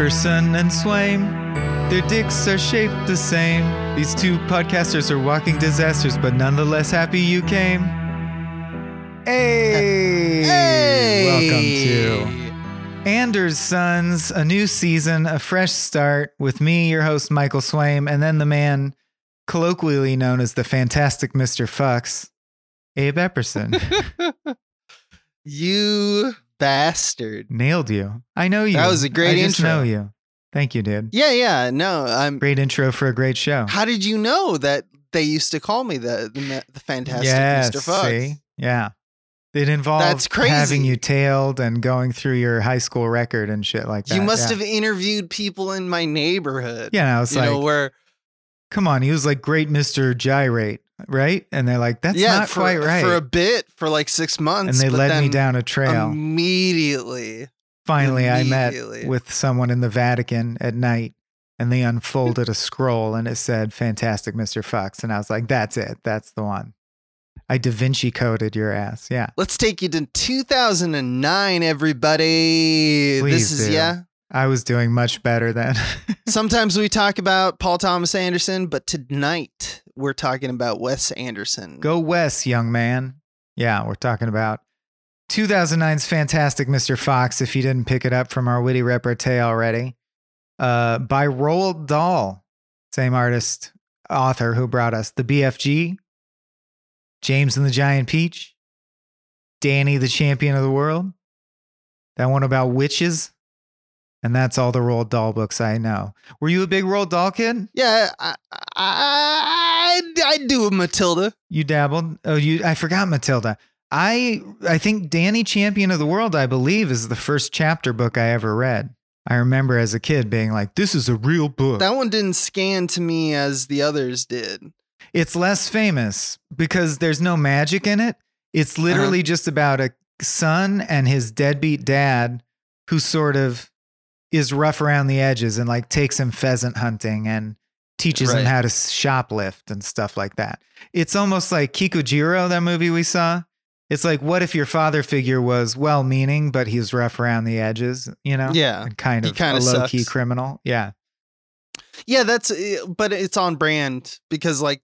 Epperson and Swaim. Their dicks are shaped the same. These two podcasters are walking disasters, but nonetheless happy you came. Hey! Welcome to Anders Sons, a new season, a fresh start with me, your host, Michael Swaim, and then the man colloquially known as the fantastic Mr. Fucks, Abe Epperson. You bastard. Nailed you. I know you. That was a great I just intro. know you. Thank you, dude. Yeah, yeah. No, I'm. Great intro for a great show. How did you know that they used to call me the the, the fantastic yes, Mr. Fox? see? Yeah. It involved That's crazy. having you tailed and going through your high school record and shit like that. You must yeah. have interviewed people in my neighborhood. Yeah, I was you like, know where come on, he was like great Mr. Gyrate, right? And they're like, that's yeah, not for, quite right. for a bit for like six months. and they led me down a trail. immediately. Finally, I met with someone in the Vatican at night and they unfolded a scroll and it said, Fantastic Mr. Fox. And I was like, that's it. That's the one. I Da Vinci coded your ass. Yeah. Let's take you to 2009, everybody. Please this is do. yeah. I was doing much better then. Sometimes we talk about Paul Thomas Anderson, but tonight we're talking about Wes Anderson. Go Wes, young man. Yeah, we're talking about 2009's fantastic Mr. Fox, if you didn't pick it up from our witty repartee already, uh, by Roald Dahl, same artist, author who brought us the BFG, James and the Giant Peach, Danny the Champion of the World, that one about witches, and that's all the Roald Dahl books I know. Were you a big Roald Dahl kid? Yeah, I, I, I do Matilda. You dabbled. Oh, you. I forgot Matilda. I I think Danny Champion of the World. I believe is the first chapter book I ever read. I remember as a kid being like, "This is a real book." That one didn't scan to me as the others did. it's less famous because there's no magic in it. It's uh-huh. literally just about a son and his deadbeat dad who sort of is rough around the edges and like takes him pheasant hunting and teaches him how to shoplift and stuff like that. It's almost like Kikujiro, that movie we saw. It's like, what if your father figure was well meaning, but he's rough around the edges, you know? Yeah, And kind of a low key criminal. Yeah. yeah, that's. uh, But it's on brand because like,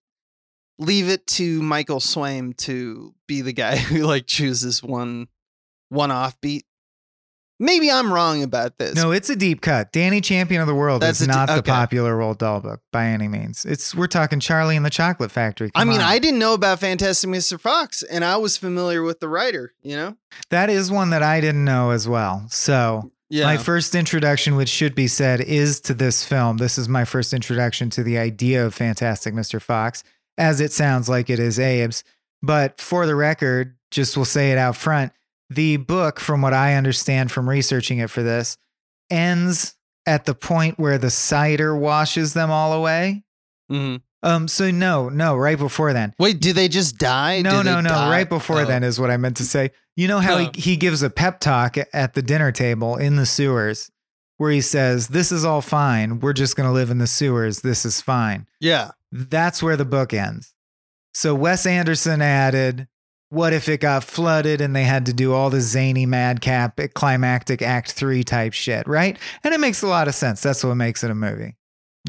leave it to Michael Swaim to be the guy who like chooses one, one offbeat. Maybe I'm wrong about this. No, it's a deep cut. Danny Champion of the World That's is not the okay. popular Roald Dahl book by any means. It's we're talking Charlie and the Chocolate Factory. I mean, on. I didn't know about Fantastic Mr. Fox, and I was familiar with the writer. You know. that is one that I didn't know as well. So Yeah. my first introduction, which should be said, is to this film. This is my first introduction to the idea of Fantastic Mr. Fox, as it sounds like it is Abe's. But for the record, just will say it out front. The book, from what I understand from researching it for this, ends at the point where the cider washes them all away. Mhm. Um. So no, no. Right before then. Wait, do they just die? No, Do no, no. die? Right before Oh. then is what I meant to say. You know how he, he gives a pep talk at the dinner table in the sewers, where he says, "This is all fine. We're just going to live in the sewers. This is fine." Yeah. That's where the book ends. So Wes Anderson added, "What if it got flooded and they had to do all the zany madcap climactic Act Three type shit?" Right? And it makes a lot of sense. That's what makes it a movie.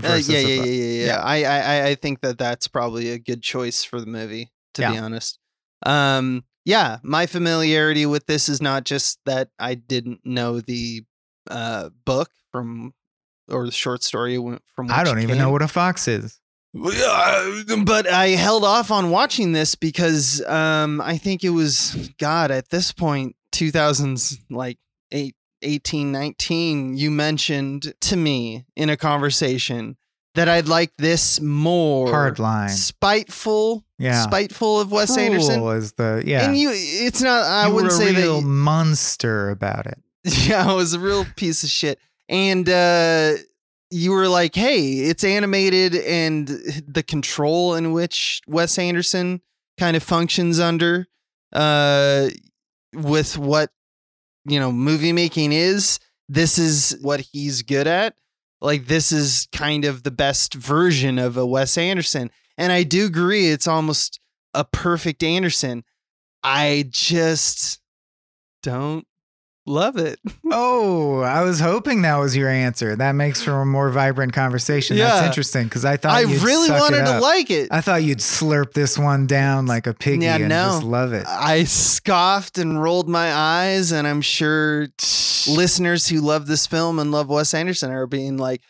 Uh, yeah, yeah, yeah, yeah, yeah, Yeah. I, I, I- think that that's probably a good choice for the movie. To be honest, um, yeah, my familiarity with this is not just that I didn't know the uh book from or the short story from. I don't even know what a fox is. But I held off on watching this because um, I think it was God at this point 2000s like eight, 18 19 you mentioned to me in a conversation that I'd like this more Hard line. spiteful Yeah. spiteful of Wes Cruel Anderson is the yeah. and you it's not I You wouldn't say a real that monster about it. yeah, it was a real piece of shit. And uh you were like, "Hey, it's animated and the control in which Wes Anderson kind of functions under uh with what you know movie making is, this is what he's good at. Like this is kind of the best version of a Wes Anderson. And I do agree it's almost a perfect Anderson. I just don't Love it. Oh, I was hoping that was your answer. That makes for a more vibrant conversation. That's interesting because I thought I really wanted to like it. I thought you'd slurp this one down like a piggy Yeah, and no. just love it. I scoffed and rolled my eyes, and I'm sure listeners who love this film and love Wes Anderson are being like,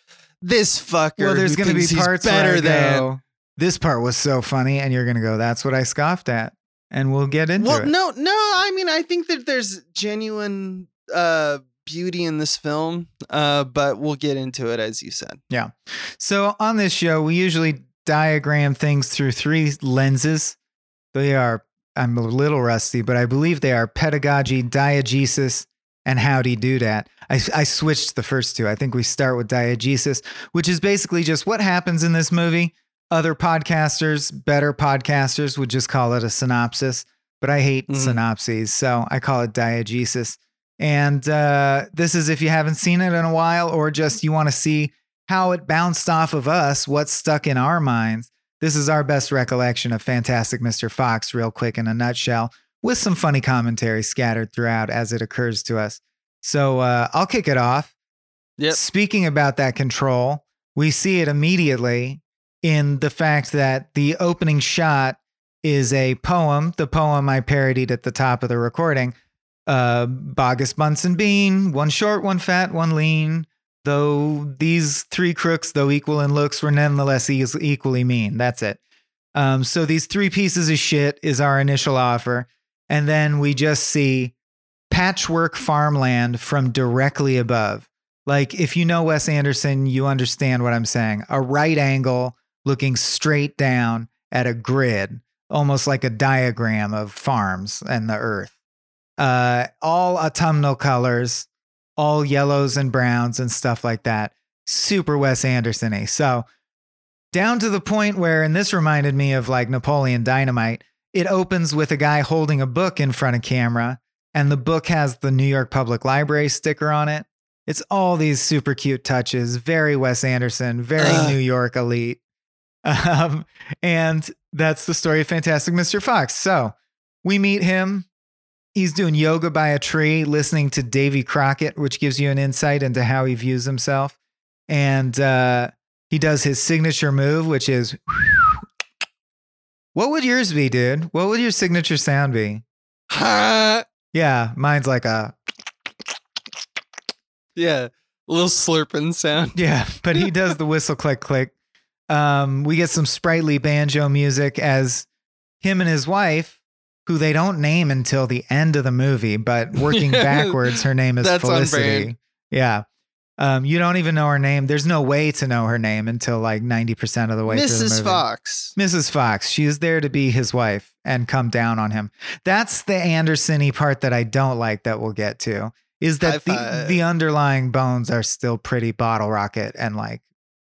"This fucker." Well, there's going to be parts better where I than. go, this part was so funny, and you're going to go, "That's what I scoffed at," and we'll get into Well, it. no, no. I mean, I think that there's genuine uh, beauty in this film, uh, but we'll get into it as you said. Yeah. So on this show, we usually diagram things through three lenses. They are, I'm a little rusty, but I believe they are pedagogy, diegesis, and howdy do that. I, I switched the first two. I think we start with diegesis, which is basically just what happens in this movie. Other podcasters, better podcasters, would just call it a synopsis, but I hate Mhm. synopses, so I call it diegesis. And uh, this is if you haven't seen it in a while, or just you want to see how it bounced off of us, what's stuck in our minds. This is our best recollection of Fantastic Mr. Fox, real quick in a nutshell, with some funny commentary scattered throughout as it occurs to us. So uh, I'll kick it off. Yep. Speaking about that control, we see it immediately in the fact that the opening shot is a poem, the poem I parodied at the top of the recording. Uh, Boggis Bunsen Bean, one short, one fat, one lean. Though these three crooks, though equal in looks, were nonetheless equally mean. That's it. Um, so these three pieces of shit is our initial offer. And then we just see patchwork farmland from directly above. Like if you know Wes Anderson, you understand what I'm saying. A right angle looking straight down at a grid, almost like a diagram of farms and the earth. Uh, all autumnal colors, all yellows and browns and stuff like that. Super Wes Anderson y. So down to the point where, and this reminded me of like Napoleon Dynamite, it opens with a guy holding a book in front of camera, and the book has the New York Public Library sticker on it. It's all these super cute touches, very Wes Anderson, very Ugh. New York elite. Um, and that's the story of Fantastic Mr. Fox. So we meet him. He's doing yoga by a tree, listening to Davy Crockett, which gives you an insight into how he views himself. And uh, he does his signature move, which is what would yours be, dude? What would your signature sound be? Yeah, mine's like a yeah, a little slurping sound. yeah, but he does the whistle click click. Um, we get some sprightly banjo music as him and his wife, who they don't name until the end of the movie, but working backwards, her name is that's Felicity. Yeah. Um, you don't even know her name. There's no way to know her name until like 90% of the way through the Mrs. movie. Fox. Mrs. Fox. She is there to be his wife and come down on him. That's the Anderson-y part that I don't like that we'll get to. Is that the, the underlying bones are still pretty bottle rocket and like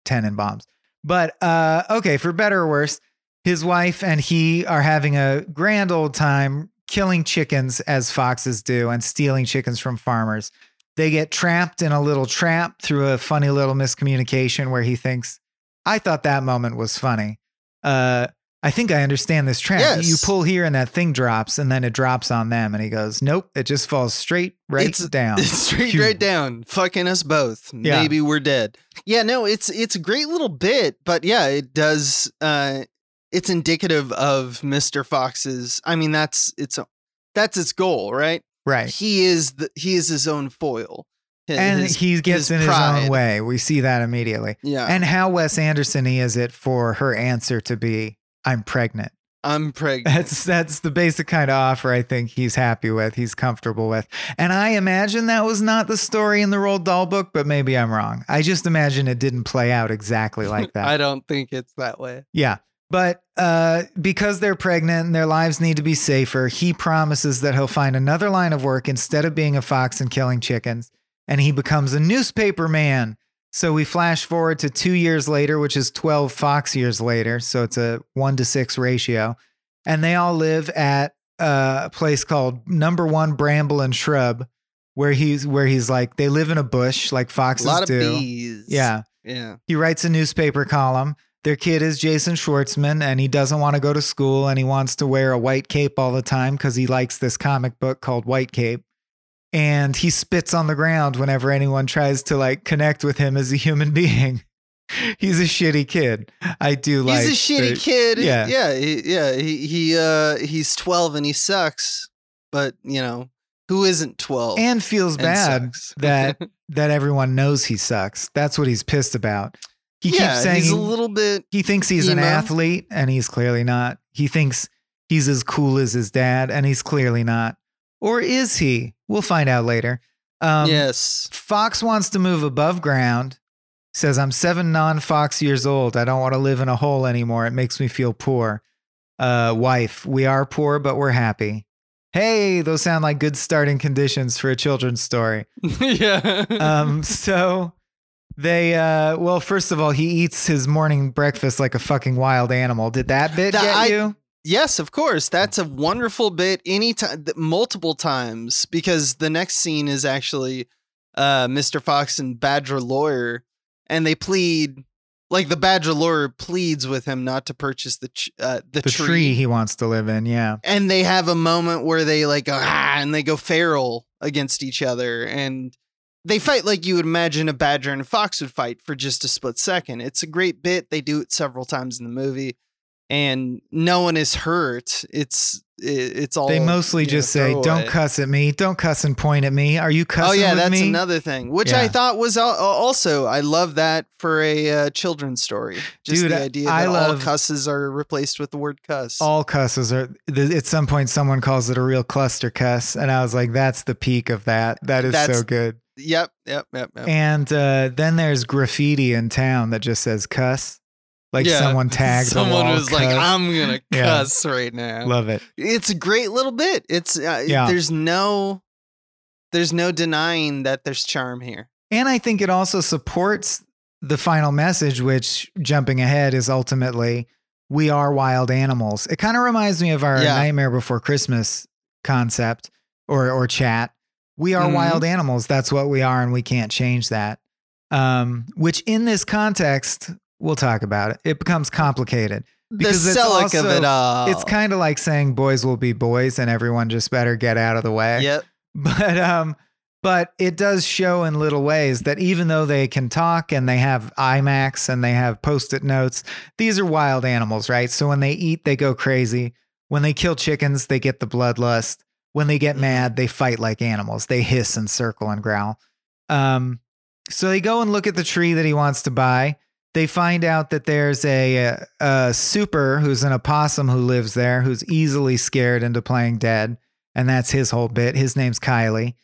Tenenbaums. But uh okay, for better or worse, his wife and he are having a grand old time killing chickens as foxes do and stealing chickens from farmers. They get trapped in a little trap through a funny little miscommunication where he thinks, I thought that moment was funny. Uh, I think I understand this trap. Yes. You pull here and that thing drops and then it drops on them. And he goes, Nope, it just falls straight right It's- down. It's straight Phew. right down, fucking us both. Yeah. Maybe we're dead. Yeah, no, it's it's a great little bit, but yeah, it does. uh It's indicative of Mister Fox's. I mean, that's it's a that's its goal, right? Right. He is the he is his own foil, His- And he gets his in his own way. We see that immediately. Yeah, And how Wes Anderson is it for her answer to be, I'm pregnant. I'm pregnant. That's that's the basic kind of offer I think he's happy with, he's comfortable with. And I imagine that was not the story in the Roald Dahl book, but maybe I'm wrong. I just imagine it didn't play out exactly like that. I don't think it's that way. Yeah. But uh, because they're pregnant and their lives need to be safer, he promises that he'll find another line of work instead of being a fox and killing chickens. And he becomes a newspaper man. So we flash forward to two years later, which is 12 fox years later. So it's a one to six ratio. And they all live at uh, a place called Number One Bramble and Shrub, where he's where he's like they live in a bush like A foxes lot of do. bees. Yeah. yeah. He writes a newspaper column. Their kid is Jason Schwartzman, and he doesn't want to go to school and he wants to wear a white cape all the time because he likes this comic book called White Cape. And he spits on the ground whenever anyone tries to like connect with him as a human being. He's a shitty kid. I do like. He's a shitty that- kid. yeah. yeah, he, yeah. He he uh he's twelve and he sucks. But you know who isn't twelve and feels and bad sucks? that that everyone knows he sucks. That's what he's pissed about. He yeah, keeps saying he's a little bit. He thinks he's an athlete, and he's clearly not. He thinks he's as cool as his dad, and he's clearly not. Or is he? We'll find out later. Um, yes. Fox wants to move above ground. Says, I'm seven non Fox years old. I don't want to live in a hole anymore. It makes me feel poor. Uh, wife, we are poor, but we're happy. Hey, those sound like good starting conditions for a children's story. yeah. Um, so they, uh, well, first of all, he eats his morning breakfast like a fucking wild animal. Did that bit That- get I- you? Yes, of course. That's a wonderful bit. Anytime, th- multiple times, because the next scene is actually uh, Mr. Fox and Badger Lawyer, and they plead like the Badger Lawyer pleads with him not to purchase the ch- uh, the, The tree. he wants to live in. Yeah. and they have a moment where they like go, ah, and they go feral against each other, and they fight like you would imagine a badger and a fox would fight for just a split second. It's a great bit. They do it several times in the movie, and no one is hurt. It's it's all They mostly you know, just say, "Don't throwaway." cuss at me. Don't cuss and point at me. Are you cussing Oh yeah, that's me?" another thing, which I thought was also I love that for a uh, children's story. Just Dude, the idea I that all cusses are replaced with the word cuss. All cusses are. th- At some point, someone calls it a real cluster cuss, and I was like, "That's the peak of that. That is so good." yep, yep, yep, yep. And uh, then there's graffiti in town that just says "cuss," like Yeah, someone tagged. Someone was like, "I'm gonna Yeah. cuss right now." Love it. it's a great little bit. It's uh, Yeah. there's no there's no denying that there's charm here. And I think it also supports the final message, which jumping ahead is ultimately we are wild animals. It kind of reminds me of our Yeah. Nightmare Before Christmas concept or or chat. We are Mhm. wild animals. That's what we are, and we can't change that. Um, which in this context, we'll talk about it. It becomes complicated. Because the it's Selleck of also- it all. It's kind of like saying boys will be boys and everyone just better get out of the way Yep. but um but it does show in little ways that even though they can talk and they have IMAX and they have post-it notes, these are wild animals, right? So when they eat, they go crazy. When they kill chickens, they get the bloodlust. When they get Mhm. mad, they fight like animals. They hiss and circle and growl. Um, so they go and look at the tree that he wants to buy. They find out that there's a, a super who's an opossum who lives there who's easily scared into playing dead. And that's his whole bit. His name's Kylie.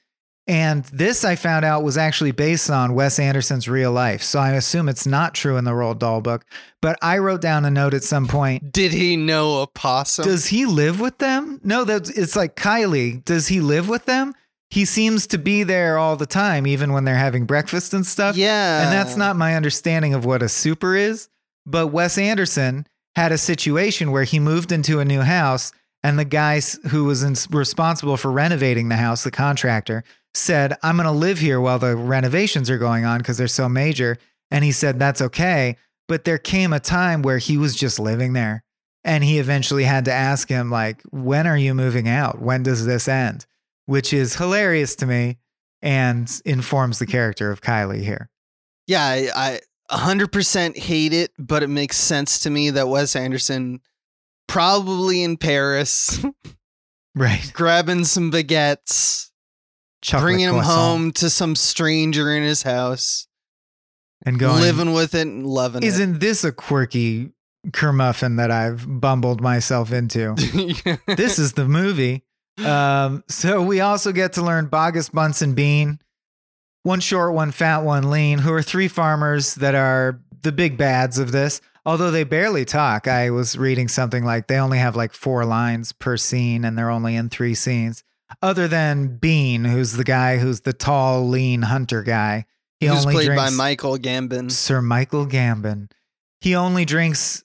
And this I found out was actually based on Wes Anderson's real life. So I assume it's not true in the Roald Dahl book. But I wrote down a note at some point. Did he know a possum? Does he live with them? No, that's it's like Kylie. Does he live with them? He seems to be there all the time, even when they're having breakfast and stuff. yeah. And that's not my understanding of what a super is. But Wes Anderson had a situation where he moved into a new house, and the guy who was in, responsible for renovating the house, the contractor, said, I'm going to live here while the renovations are going on because they're so major. And he said, That's okay. But there came a time where he was just living there. And he eventually had to ask him, like, when are you moving out? When does this end? Which is hilarious to me and informs the character of Kylie here. Yeah, I, I 100% hate it, but it makes sense to me that Wes Anderson probably in Paris Right. grabbing some baguettes, Chocolate bringing them home to some stranger in his house, and going, living with it and loving Isn't this a quirky kermuffin that I've bumbled myself into? this is the movie. Um, so we also get to learn Boggis Bunsen Bean, one short, one fat, one lean, who are three farmers that are the big bads of this. Although they barely talk, I was reading something like they only have like four lines per scene and they're only in three scenes. Other than Bean, who's the guy who's the tall, lean hunter guy. He Who's only played by Michael Gambon. Sir Michael Gambon. He only drinks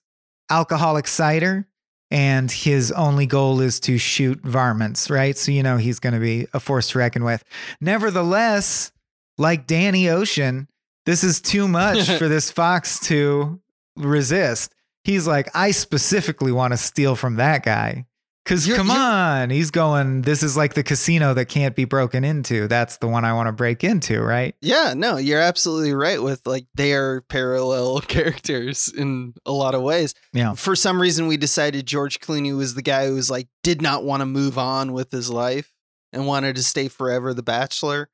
alcoholic cider and his only goal is to shoot varmints, right? So you know he's going to be a force to reckon with. Nevertheless, like Danny Ocean, this is too much for this fox to resist. He's like, I specifically want to steal from that guy Because You're- come on, he's going. This is like the casino that can't be broken into. That's the one I want to break into, right? Yeah, no, you're absolutely right with like they are parallel characters in a lot of ways. Yeah. For some reason we decided George Clooney was the guy who was like did not want to move on with his life and wanted to stay forever the bachelor.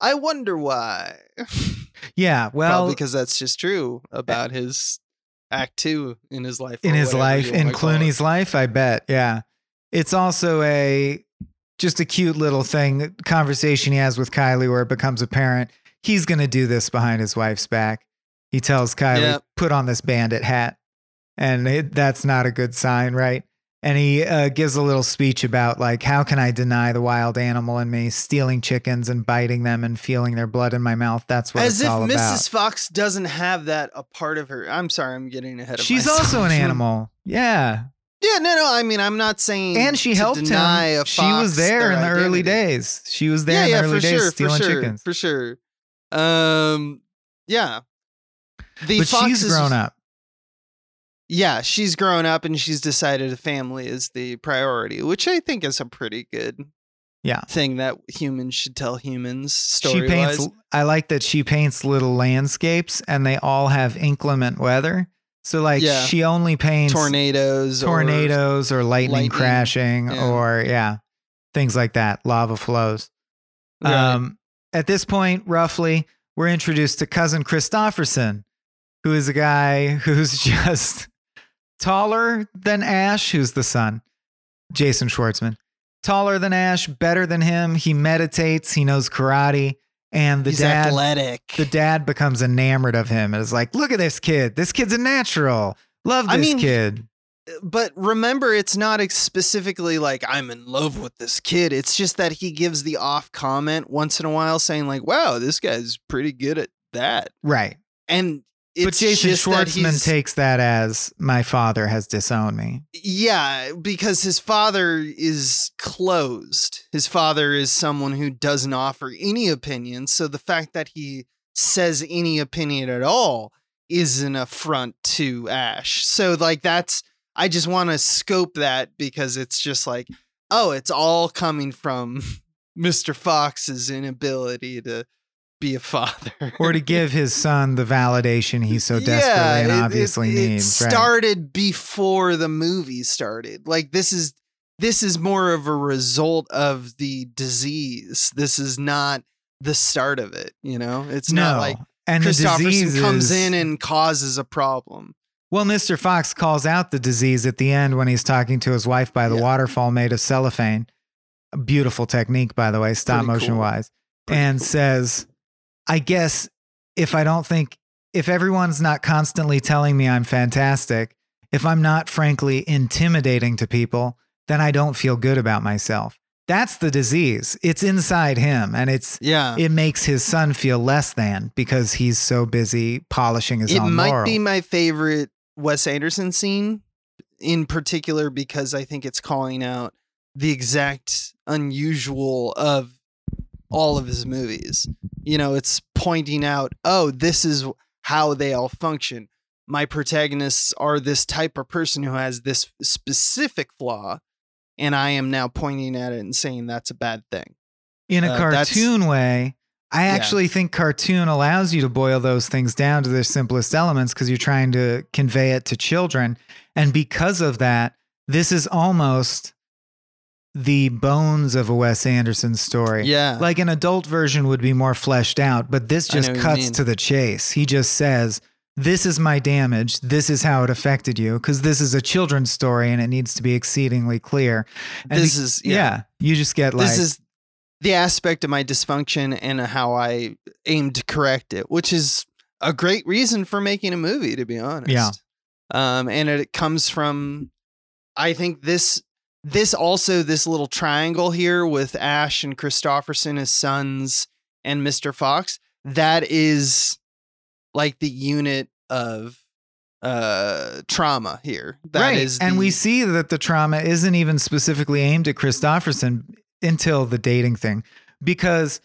I wonder why. Yeah. Well, Probably because that's just true about his act 2 in his life. in his life, in wanna call it. Clooney's life, I bet. Yeah. It's also a just a cute little thing conversation he has with Kylie where it becomes apparent he's going to do this behind his wife's back. He tells Kylie, Yeah. put on this bandit hat. And it, that's not a good sign, right? And he uh, gives a little speech about, like, how can I deny the wild animal in me, stealing chickens and biting them and feeling their blood in my mouth? That's what As if Mrs. about. Fox doesn't have that a part of her. I'm sorry, I'm getting ahead of She's myself. also an animal. Yeah. Yeah, no, no. I mean, I'm not saying and she helped deny him. She was there in the early days. She was there yeah, in the yeah, early for days sure, stealing for sure, chickens. for sure. Um, yeah. The but fox she's is- grown up. Yeah, she's grown up and she's decided a family is the priority, which I think is a pretty good Yeah. thing that humans should tell humans. Stories. She paints. wise. I like that she paints little landscapes, and they all have inclement weather. So like Yeah. she only paints tornadoes, or- tornadoes or lightning, lightning, crashing yeah. or yeah, things like that. Lava flows. Right. Um, at this point, roughly, we're introduced to cousin Kristofferson, who is a guy who's just taller than Ash, who's the son, Jason Schwartzman. Taller than Ash, better than him. He meditates. He knows karate, and the He's dad, athletic. the dad becomes enamored of him and is like, "Look at this kid. This kid's a natural. Love this I mean, kid." but remember it's not specifically like i'm in love with this kid it's just that he gives the off comment once in a while saying like wow this guy's pretty good at that Right. and but Jason just Schwartzman takes that as my father has disowned me. yeah because his father is closed his father is someone who doesn't offer any opinion so the fact that he says any opinion at all is an affront to ash so like that's i just want to scope that because it's just like oh it's all coming from mr fox's inability to be a father or to give his son the validation he so desperately and it- it- obviously it, needs. right. started before the movie started. Like this is this is more of a result of the disease. This is not the start of it. You know, it's no, not like and the Kristofferson disease comes is- in and causes a problem. well, Mr. Fox calls out the disease at the end when he's talking to his wife by the Yeah. waterfall made of cellophane. A beautiful technique, by the way, stop Pretty motion cool. wise, Pretty and cool. says, "I guess if I don't think if everyone's not constantly telling me I'm fantastic, if I'm not frankly intimidating to people, then I don't feel good about myself." That's the disease. It's inside him, and it's Yeah. it makes his son feel less than because he's so busy polishing his it own It might laurel. be my favorite Wes Anderson scene in particular because I think it's calling out the exact unusual of all of his movies. You know, it's pointing out, oh, this is how they all function. My protagonists are this type of person who has this specific flaw, and I am now pointing at it and saying that's a bad thing. in a uh, cartoon way. I Yeah. actually think cartoon allows you to boil those things down to their simplest elements because you're trying to convey it to children. And because of that, this is almost the bones of a Wes Anderson story. Yeah. Like an adult version would be more fleshed out, but this just cuts to the chase. He just says, This is my damage. This is how it affected you. Because this is a children's story and it needs to be exceedingly clear. And this is yeah. you just get like, this is the aspect of my dysfunction and how I aim to correct it, which is a great reason for making a movie, to be honest. Yeah. Um, and it comes from, I think this, this also this little triangle here with Ash and Kristofferson as sons and Mr. Fox. That is like the unit of uh trauma here. That is right. and we see that the trauma isn't even specifically aimed at Kristofferson until the dating thing, because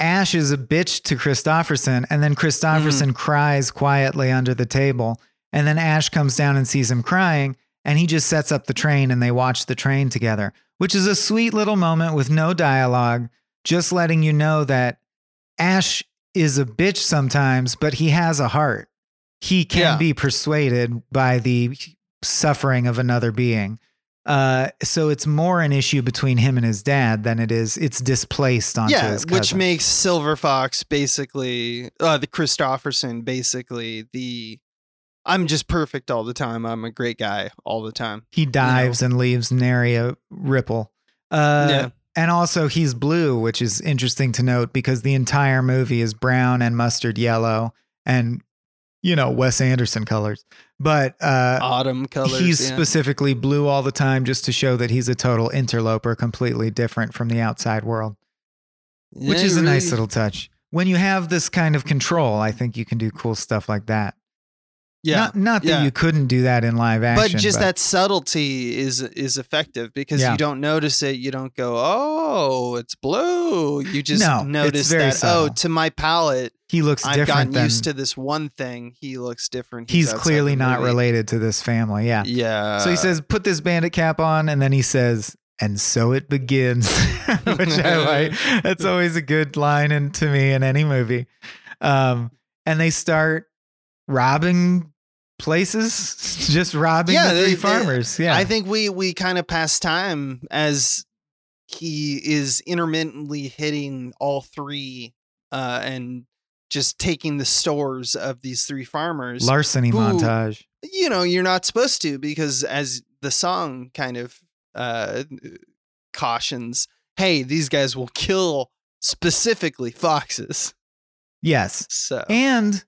Ash is a bitch to Kristofferson, and then Mm-hmm. Kristofferson cries quietly under the table, and then Ash comes down and sees him crying, and he just sets up the train and they watch the train together, which is a sweet little moment with no dialogue, just letting you know that Ash is a bitch sometimes, but he has a heart. He can Yeah. be persuaded by the suffering of another being. Uh, so it's more an issue between him and his dad than it is it's displaced onto yeah, his which makes Silver Fox basically uh the Kristofferson basically the I'm just perfect all the time. I'm a great guy all the time. he dives and leaves nary a ripple. Uh, Yeah. And also, he's blue, which is interesting to note because the entire movie is brown and mustard yellow and, you know, Wes Anderson colors. But uh, Autumn colors. he's yeah. specifically blue all the time just to show that he's a total interloper, completely different from the outside world, which Yeah, is a nice little touch. When you have this kind of control, I think you can do cool stuff like that. Yeah. Not, not that yeah. you couldn't do that in live action. but just that subtlety is is effective because Yeah. you don't notice it. You don't go, "Oh, it's blue." You just No, notice that. Oh, to my palate, he looks different. I've different gotten than used to this one thing. He looks different. he's outside clearly not related to this family. Yeah. Yeah. so he says, put this bandit cap on. And then he says, and so it begins, which I like. That's always a good line in, to me in any movie. Um, and they start robbing places, just robbing Yeah, the three farmers. Yeah. I think we we kind of pass time as he is intermittently hitting all three uh, and just taking the stores of these three farmers. Larceny who- montage. you know, you're not supposed to because as the song kind of uh, cautions, hey, these guys will kill specifically foxes. Yes. So And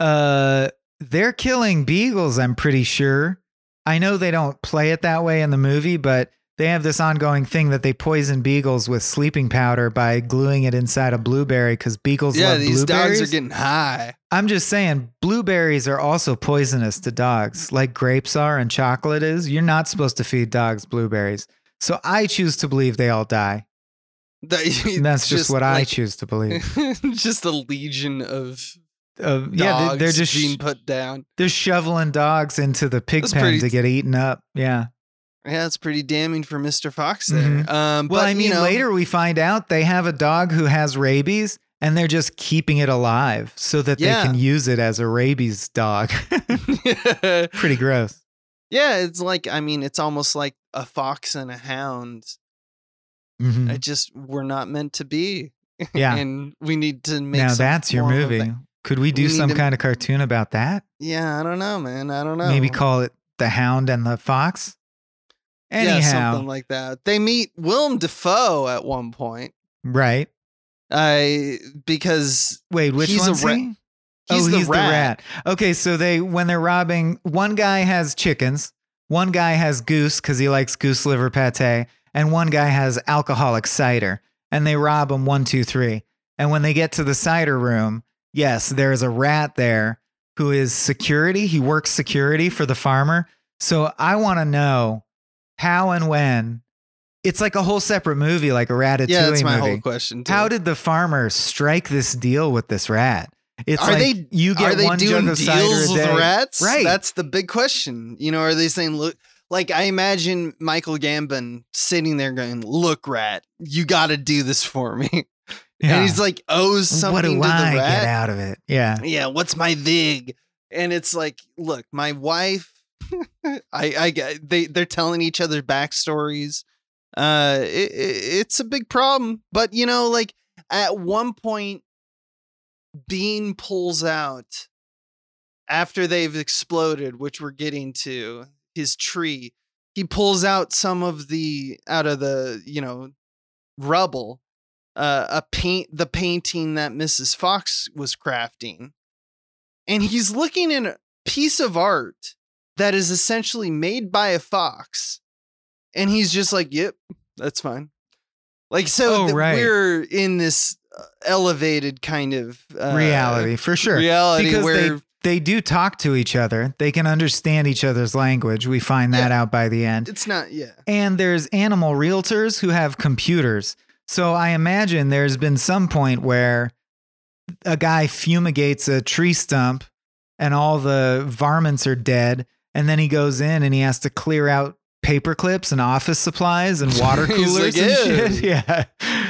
uh they're killing beagles, I'm pretty sure. I know they don't play it that way in the movie, but they have this ongoing thing that they poison beagles with sleeping powder by gluing it inside a blueberry because beagles yeah, love these blueberries. dogs are getting high. I'm just saying, blueberries are also poisonous to dogs, like grapes are and chocolate is. You're not supposed to feed dogs blueberries. So I choose to believe they all die. And that's just, what I choose to believe. just a legion of Uh, yeah, they- they're just being put down. They're shoveling dogs into the pig That's pen pretty- to get eaten up. Yeah. Yeah, it's pretty damning for Mr. Fox there. Mhm. Um, Well, but, I mean, you know, later we find out they have a dog who has rabies and they're just keeping it alive so that Yeah. they can use it as a rabies dog. Pretty gross. yeah, it's like I mean, it's almost like a fox and a hound. Mhm. I just we're not meant to be. Yeah. and we need to make. now that's your movie. Could we do we some to- kind of cartoon about that? Yeah, I don't know, man. I don't know. Maybe call it The Hound and the Fox? Anyhow, yeah, something like that. They meet Willem Dafoe at one point. right. I because Wait, which He's a one's he? Oh, he's, oh, the, he's rat. the rat. Okay, so they when they're robbing, one guy has chickens, one guy has goose because he likes goose liver pate, and one guy has alcoholic cider. And they rob them one, two, three. And when they get to the cider room, yes, there's a rat there who is security. He works security for the farmer. So I want to know how and when. It's like a whole separate movie, like a Ratatouille Yeah, that's my movie. whole question. Too. How did the farmer strike this deal with this rat? It's Are like they- you get are they one doing jug of deals with rats? Right. That's the big question. You know, are they saying look? Like I imagine Michael Gambon sitting there going, "Look, rat, you got to do this for me," Yeah. and he's like owes something what do to the I rat. get out of it? Yeah. yeah, what's my vig? And it's like, look, my wife, I, I, they, they're telling each other backstories. Uh, it, it's a big problem, but you know, like at one point, Bean pulls out after they've exploded, which we're getting to his tree. He pulls out some of the out of the you know rubble, uh, a paint the painting that Mrs. Fox was crafting, and he's looking at a piece of art that is essentially made by a fox, and he's just like, "Yep, that's fine." Like so, Oh, right. we're in this uh, elevated kind of uh, reality for sure. reality because where they they do talk to each other. They can understand each other's language. We find that out by the end. it's not yeah And there's animal realtors who have computers. So I imagine there's been some point where a guy fumigates a tree stump and all the varmints are dead. and then he goes in and he has to clear out paper clips and office supplies and water coolers like, and shit. Yeah.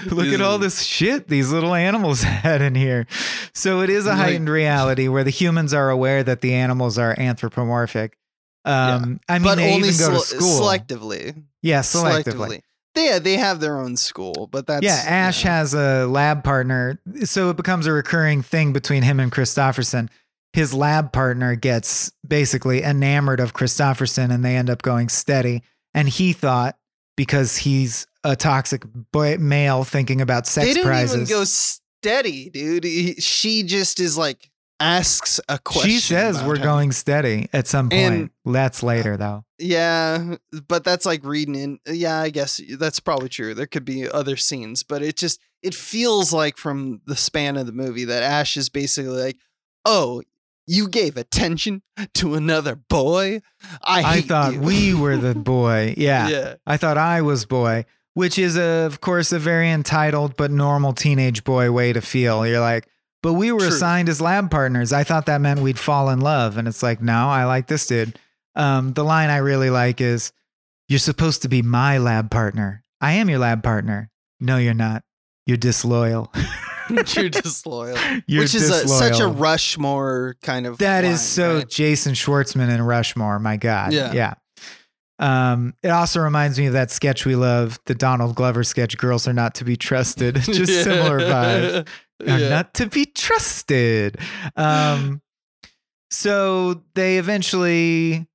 Look at all this shit these little animals had in here. So it is a Like- heightened reality where the humans are aware that the animals are anthropomorphic. Um, I mean, but they only even go to school. selectively. yeah, selectively. Selectively. They, yeah, they have their own school, but that's yeah, Ash has a lab partner, so it becomes a recurring thing between him and Kristofferson. His lab partner gets basically enamored of Kristofferson, and they end up going steady. And he thought because he's a toxic boy, male thinking about sex they didn't prizes. even go steady, dude. He- she just is like asks a question. she says we're going steady at some point. And- That's later though. Yeah, but that's like reading in. Yeah, I guess that's probably true. There could be other scenes, but it just it feels like from the span of the movie that Ash is basically like, "Oh, you gave attention to another boy. I, I thought you." we were the boy. Yeah. yeah, I thought I was boy, which is, a, of course, a very entitled but normal teenage boy way to feel. You're like, but we were True. assigned as lab partners. I thought that meant we'd fall in love. And it's like, no, I like this dude. Um, the line I really like is, You're supposed to be my lab partner. I am your lab partner. No, you're not. You're disloyal. you're disloyal. You're Which is a, such a. Rushmore kind of. That is line, so right? Jason Schwartzman and Rushmore. My God. Yeah. Yeah. Um, it also reminds me of that sketch we love, the Donald Glover sketch, Girls Are Not to Be Trusted. Just Yeah. similar vibes. Are Yeah. not to be trusted. Um, so they eventually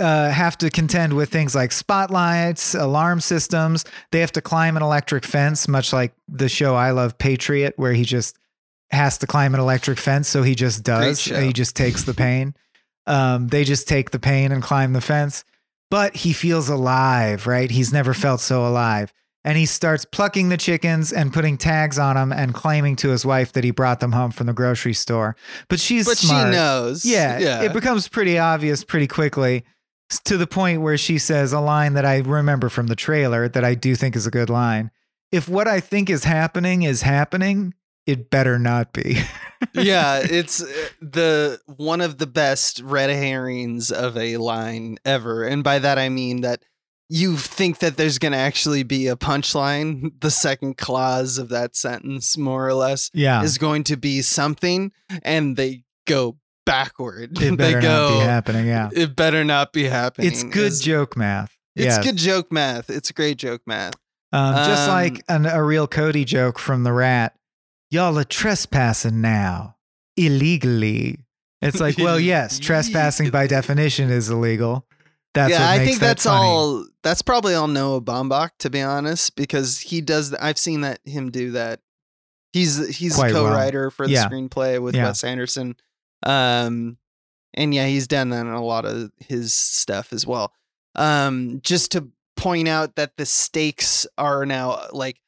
uh, have to contend with things like spotlights, alarm systems. They have to climb an electric fence, much like the show I love, Patriot, where he just has to climb an electric fence. So he just does. He just takes the pain. Um, they just take the pain and climb the fence. But he feels alive, right? He's never felt so alive. And he starts plucking the chickens and putting tags on them and claiming to his wife that he brought them home from the grocery store. But she's But smart. she knows. Yeah, yeah. it becomes pretty obvious pretty quickly to the point where she says a line that I remember from the trailer that I do think is a good line. If what I think is happening is happening, it better not be. yeah, it's uh, the one of the best red herrings of a line ever, and by that I mean that you think that there's going to actually be a punchline. The second clause of that sentence, more or less, yeah. is going to be something, and they go backward. It better they go. not be happening. Yeah. It better not be happening. It's good It's- joke math. It's good joke math. It's great joke math. Um, just Um, like an, a real Cody joke from the rat. Y'all are trespassing now illegally. It's like, well, yes, trespassing by definition is illegal. That's yeah, I think that that's funny. all. That's probably all Noah Baumbach, to be honest, because he does. I've seen that him do that. He's he's Quite a co-writer for the Yeah. screenplay with Yeah. Wes Anderson, um, and yeah, he's done that in a lot of his stuff as well. Um, just to point out that the stakes are now like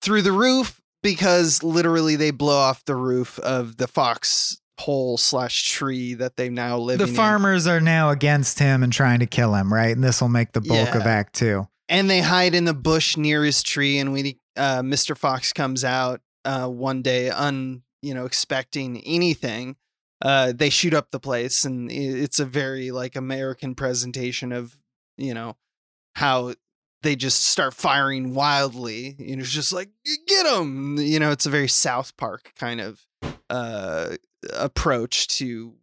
through the roof because literally they blow off the roof of the fox hole slash tree that they now live in The in. farmers are now against him and trying to kill him, right? And this will make the bulk of Act Two. and they hide in the bush near his tree and we uh, mr fox comes out uh, one day un you know expecting anything uh, they shoot up the place and it's a very like american presentation of you know how they just start firing wildly you know it's just like get them you know it's a very south park kind of uh approach to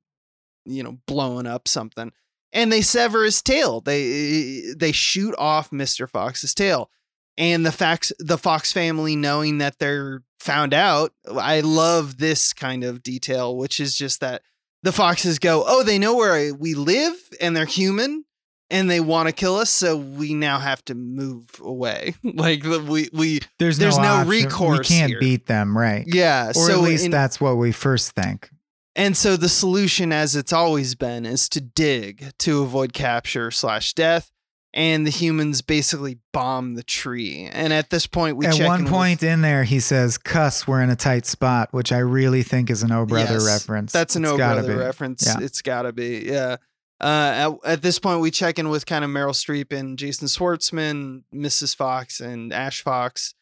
you know blowing up something and they sever his tail. They eh, they shoot off mr fox's tail and the facts the fox family knowing that they're found out i love this kind of detail which is just that the foxes go oh they know where we live and they're human and they want to kill us so we now have to move away like we we There's, There's no, no recourse We can't here. beat them, right? yeah Or so at least in- that's what we first think. And so the solution, as it's always been, is to dig to avoid capture slash death. And the humans basically bomb the tree. And at this point, we At check one in with- point in there, he says, "Cuss, we're in a tight spot," which I really think is an O Brother Yes, reference. that's an It's O brother be. reference. Yeah. It's gotta be, yeah. Uh, at, at this point, we check in with kind of Meryl Streep and Jason Schwartzman, Mrs. Fox, and Ash Fox.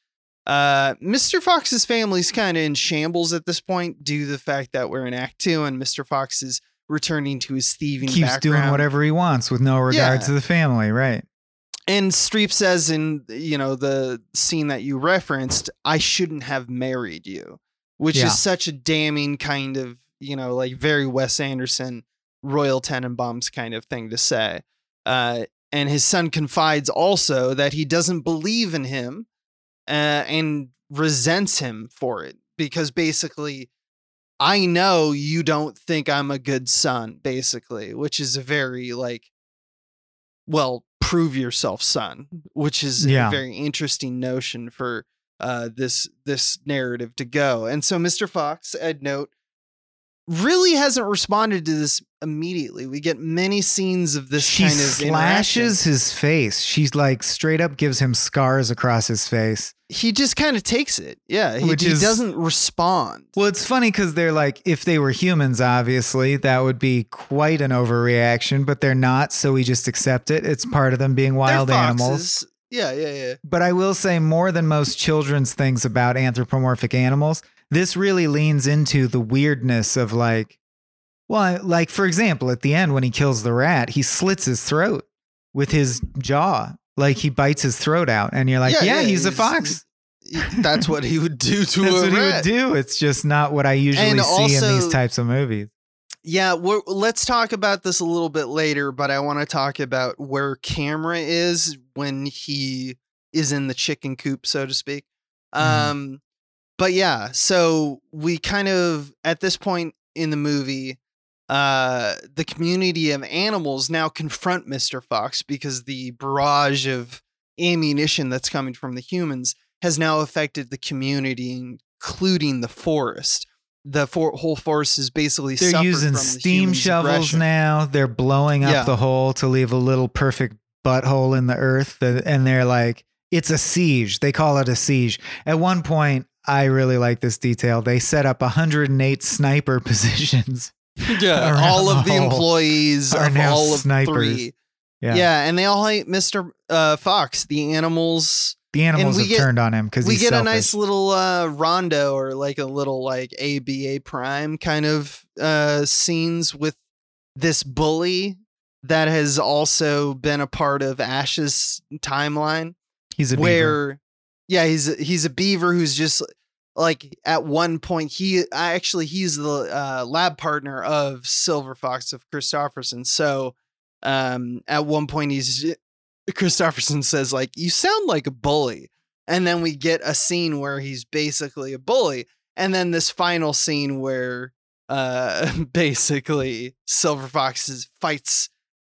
Uh, Mr. Fox's family's kind of in shambles at this point due to the fact that we're in Act Two and Mr. Fox is returning to his thieving Keeps doing whatever he wants with no regard Yeah. to the family, right? And Streep says in you know the scene that you referenced, I shouldn't have married you, which Yeah. is such a damning kind of you know like very Wes Anderson, Royal Tenenbaums kind of thing to say. Uh, and his son confides also that he doesn't believe in him, uh, and resents him for it because basically. I know you don't think I'm a good son, basically, which is a very like well, prove yourself, son, which is Yeah. a very interesting notion for uh, this this narrative to go. And so, Mr. Fox, I'd note, really hasn't responded to this immediately. We get many scenes of this she kind of slashes his face. She's like straight up gives him scars across his face. He just kind of takes it. Yeah, he, Which he doesn't respond. Well, it's funny because they're like, if they were humans, obviously, that would be quite an overreaction, but they're not. So we just accept it. It's part of them being wild animals. Yeah, yeah, yeah. But I will say, more than most children's things about anthropomorphic animals, this really leans into the weirdness of like, well, like, for example, at the end when he kills the rat, he slits his throat with his jaw. Like he bites his throat out. And you're like, Yeah, yeah, yeah, he's a he's- fox. That's what he would do to That's a what he rat. would do. It's just not what I usually And see in these types of movies. Yeah, let's talk about this a little bit later, but I want to talk about where camera is when he is in the chicken coop, so to speak. Mhm. Um, but yeah, so we kind of at this point in the movie, uh, the community of animals now confront Mr. Fox because the barrage of ammunition that's coming from the humans has now affected the community, including the forest. The for- whole forest is basically They're using the steam humans' shovels aggression. now. They're blowing up Yeah. the hole to leave a little perfect butthole in the earth. And they're like, it's a siege. They call it a siege. At one point, I really like this detail. They set up 108 sniper positions. Yeah, all of the employees are of now all of snipers. three. Yeah. Yeah. and they all hate Mr. Uh, Fox. The animals. The animals have get- turned on him because We he's get selfish. a nice little uh, rondo or like a little like ABA Prime kind of uh, scenes with this bully that has also been a part of Ash's timeline. he's a beaver. where yeah he's he's a beaver who's just like at one point he actually he's the uh, lab partner of silver fox of kristofferson so um at one point he's kristofferson says like you sound like a bully and then we get a scene where he's basically a bully and then this final scene where uh basically silver fox fights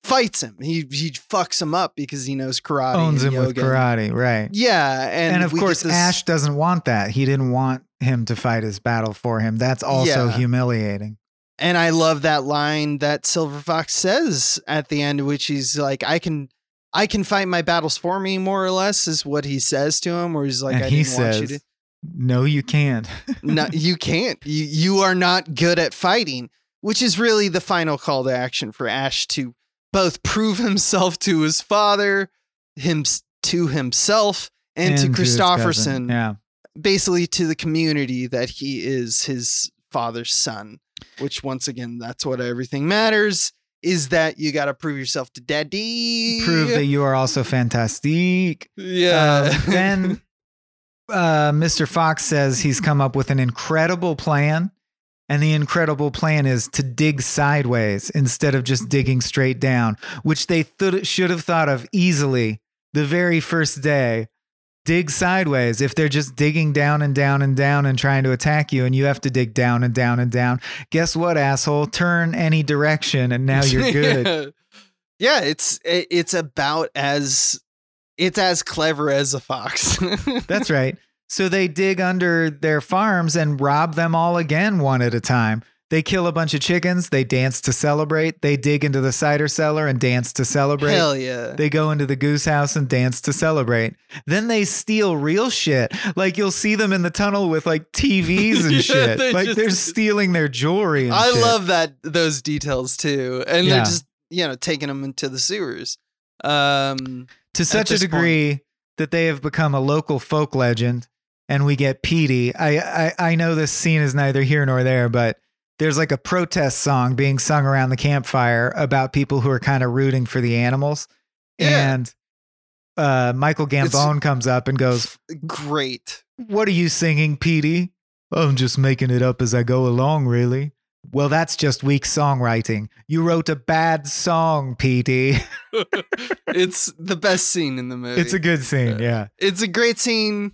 fights him he he fucks him up because he knows karate owns and him with karate, right? Yeah, and, And, of course, this- Ash doesn't want that. He didn't want him to fight his battle for him. That's also Yeah. humiliating. And I love that line that Silver Fox says at the end, which he's like, "I can, I can fight my battles for me." More or less is what he says to him, where he's like, and "I he didn't want you says, to." "No, you can't." No, you can't. You you are not good at fighting, which is really the final call to action for Ash to both prove himself to his father, him to himself, and, to his cousin. Kristofferson. Yeah. basically to the community that he is his father's son, which once again, that's what everything matters is that you got to prove yourself to daddy. Prove that you are also fantastic. Yeah. Uh, then uh, Mr. Fox says he's come up with an incredible plan. And the incredible plan is to dig sideways instead of just digging straight down, which they th- should have thought of easily the very first day. Dig sideways if they're just digging down and down and down and trying to attack you, and you have to dig down and down and down. Guess what, asshole? Turn any direction, and now you're good. yeah, it's it's about as it's as clever as a fox. That's right. So they dig under their farms and rob them all again one at a time. They kill a bunch of chickens. They dance to celebrate. They dig into the cider cellar and dance to celebrate. Hell yeah. They go into the goose house and dance to celebrate. Then they steal real shit. Like you'll see them in the tunnel with like TVs and Yeah, shit. they Like just- they're stealing their jewelry and I shit. love that those details too, and Yeah. they're just you know taking them into the sewers. Um, to such a this point. degree that they have become a local folk legend and we get Petey. I, I I know this scene is neither here nor there, but there's like a protest song being sung around the campfire about people who are kind of rooting for the animals. Yeah. And uh, Michael Gambon comes up and goes, Great. What are you singing, Petey? I'm just making it up as I go along, really. Well, that's just weak songwriting. You wrote a bad song, Petey. it's the best scene in the movie. It's a good scene, yeah. It's a great scene.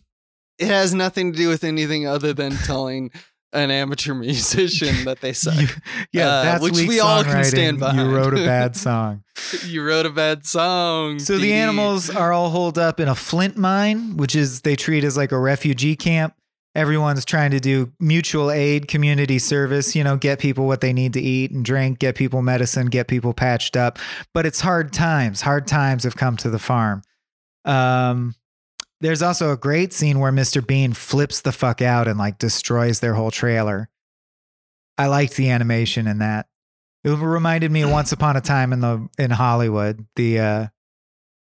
It has nothing to do with anything other than telling an amateur musician that they suck. You- yeah, Uh, that's which we all can stand by. You wrote a bad song. you wrote a bad song. So the animals are all holed up in a flint mine, which is they treat as like a refugee camp. Everyone's trying to do mutual aid, community service, you know, get people what they need to eat and drink, get people medicine, get people patched up. But it's hard times. Hard times have come to the farm. Um, there's also a great scene where Mr. Bean flips the fuck out and like destroys their whole trailer. I liked the animation in that. It reminded me of Once Upon a Time in the in Hollywood, the uh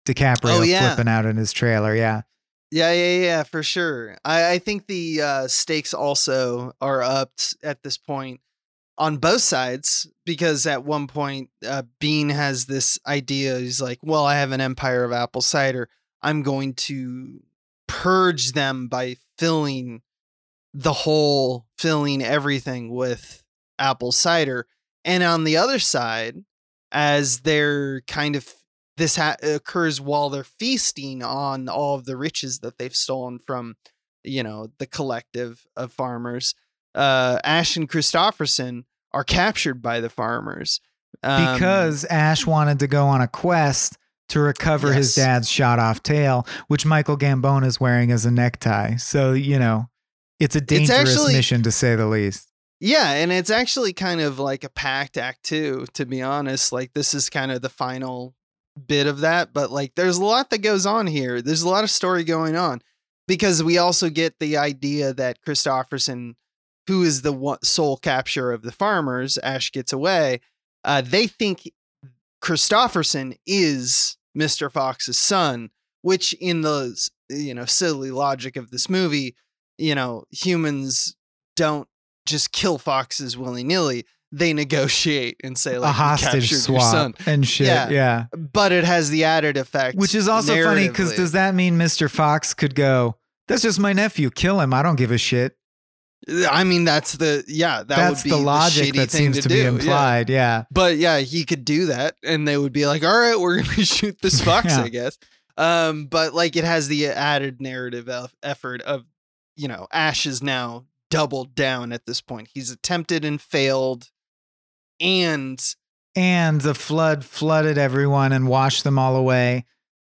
DiCaprio Oh, yeah. flipping out in his trailer. Yeah. Yeah, yeah, yeah, for sure. I, I think the uh, stakes also are upped at this point on both sides because at one point uh, Bean has this idea. He's like, "Well, I have an empire of apple cider. I'm going to purge them by filling the whole, filling everything with apple cider." And on the other side, as they're kind of this ha- occurs while they're feasting on all of the riches that they've stolen from you know the collective of farmers uh ash and kristofferson are captured by the farmers um, Because Ash wanted to go on a quest to recover his dad's shot off tail, which Michael Gambon is wearing as a necktie. So, you know, it's a dangerous actually- mission to say the least. yeah and it's actually kind of like a pact act too to be honest like this is kind of the final bit of that but like there's a lot that goes on here there's a lot of story going on because we also get the idea that kristofferson who is the one, sole capture of the farmers ash gets away uh, they think kristofferson is mr fox's son which in the you know silly logic of this movie you know humans don't just kill foxes willy-nilly they negotiate and say like a "We hostage swap and shit. Yeah. yeah. but it has the added effect Which is also funny because does that mean Mr. Fox could go, that's just my nephew, kill him. I don't give a shit. I mean that's the yeah that that's would be the logic shitty that seems to, do, be yeah. implied. Yeah. but yeah he could do that and they would be like all right we're gonna shoot this fox Yeah. i guess um but like it has the added narrative eff- effort of you know ash is now doubled down at this point he's attempted and failed and and the flood flooded everyone and washed them all away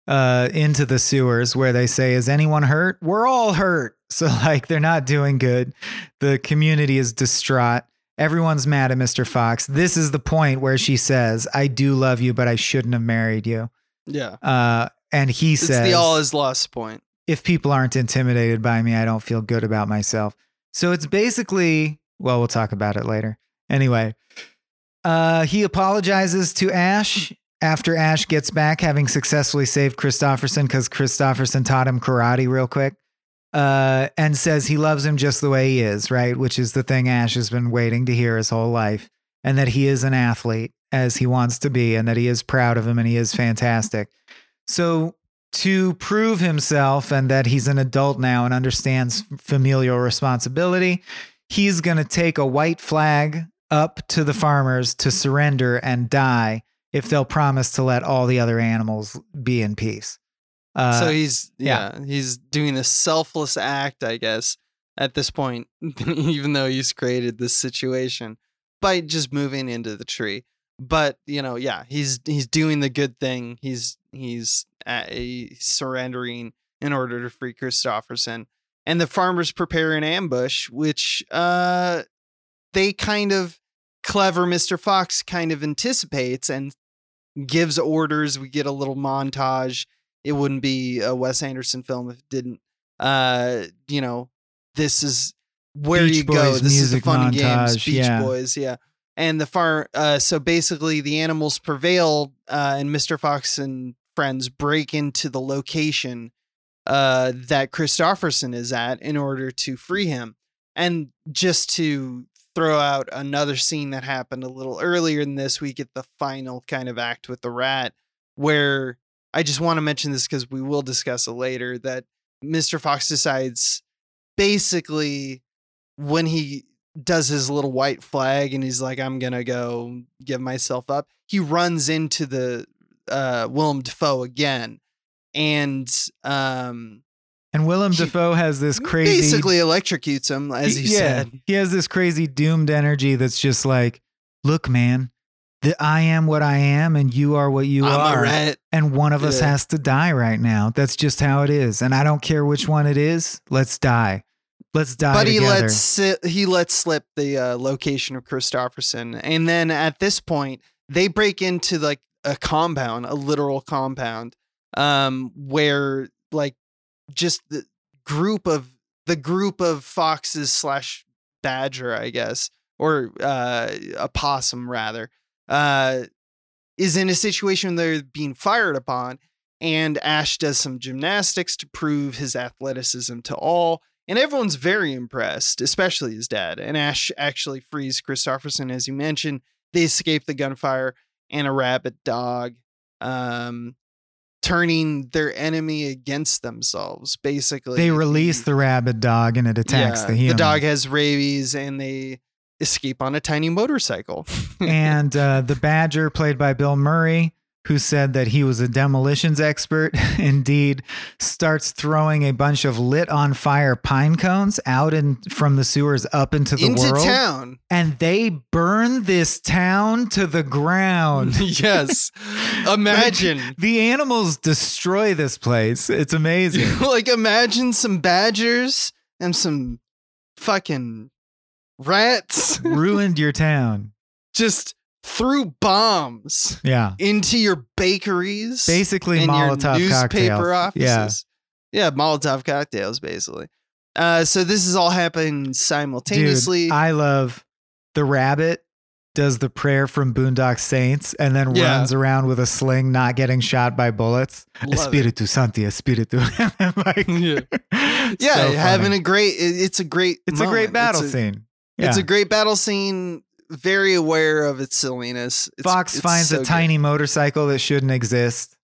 uh, into the sewers where they say is anyone hurt we're all hurt so like they're not doing good. The community is distraught. Everyone's mad at mr fox. This is the point where she says i do love you but i shouldn't have married you. Yeah. Uh, and he it's says the all is lost point. If people aren't intimidated by me, I don't feel good about myself. So it's basically, well, we'll talk about it later. Anyway, uh, he apologizes to Ash after Ash gets back, having successfully saved Kristofferson because Kristofferson taught him karate real quick, uh, and says he loves him just the way he is, right? Which is the thing Ash has been waiting to hear his whole life, and that he is an athlete as he wants to be, and that he is proud of him and he is fantastic. So to prove himself and that he's an adult now and understands familial responsibility, he's going to take a white flag up to the farmers to surrender and die if they'll promise to let all the other animals be in peace. Uh, so he's yeah. yeah. he's doing a selfless act i guess at this point even though he's created this situation by just moving into the tree but you know yeah he's he's doing the good thing he's he's uh, surrendering in order to free kristofferson and the farmers prepare an ambush which uh they kind of clever mr fox kind of anticipates and gives orders we get a little montage it wouldn't be a Wes Anderson film if it didn't. Uh, you know, this is where Beach you go. This is the fun and games. Beach yeah. Boys, yeah. And the far, uh, so basically the animals prevail, uh, and Mr. Fox and friends break into the location uh, that Kristofferson is at in order to free him. And just to throw out another scene that happened a little earlier in this we get the final kind of act with the rat, where I just want to mention this because we will discuss it later that Mr. Fox decides basically when he does his little white flag and he's like, I'm gonna go give myself up, he runs into the uh Willem Dafoe again. And um And Willem He Dafoe has this crazy basically electrocutes him, as he, yeah, said. He has this crazy doomed energy that's just like, look, man, the I am what I am and you are what you I'm are. And one of us has to die right now. That's just how it is. And I don't care which one it is. Let's die. Let's die but he together. lets he lets slip the uh, location of Kristofferson, and then at this point they break into like a compound, a literal compound, um, where like just the group of the group of foxes slash badger, I guess, or uh, a possum rather, uh, is in a situation where they're being fired upon, and Ash does some gymnastics to prove his athleticism to all. And everyone's very impressed, especially his dad. And Ash actually frees Kristofferson, as you mentioned. They escape the gunfire and a rabid dog, um, turning their enemy against themselves. Basically, they release the rabid dog and it attacks the human. The dog has rabies, and they escape on a tiny motorcycle. and uh, the badger, played by Bill Murray, who said that he was a demolitions expert, indeed starts throwing a bunch of lit on fire pine cones out in from the sewers up into the into world, town. and they burn this town to the ground. yes, imagine. the animals destroy this place. It's amazing. like imagine some badgers and some fucking rats Ruined your town. just threw bombs Yeah. into your bakeries Basically, and your Molotov newspaper cocktails. Yeah. offices. Yeah. Molotov cocktails, basically. Uh, so this is all happening simultaneously. Dude, I love the rabbit does the prayer from Boondock Saints and then Yeah. runs around with a sling, not getting shot by bullets. Love it. Espiritu Santi, Espiritu. like, Yeah. yeah, having a great. It's a great. it's a great battle a- scene. It's a great battle scene. Very aware of its silliness. It's, Fox it's finds so a good. tiny motorcycle that shouldn't exist.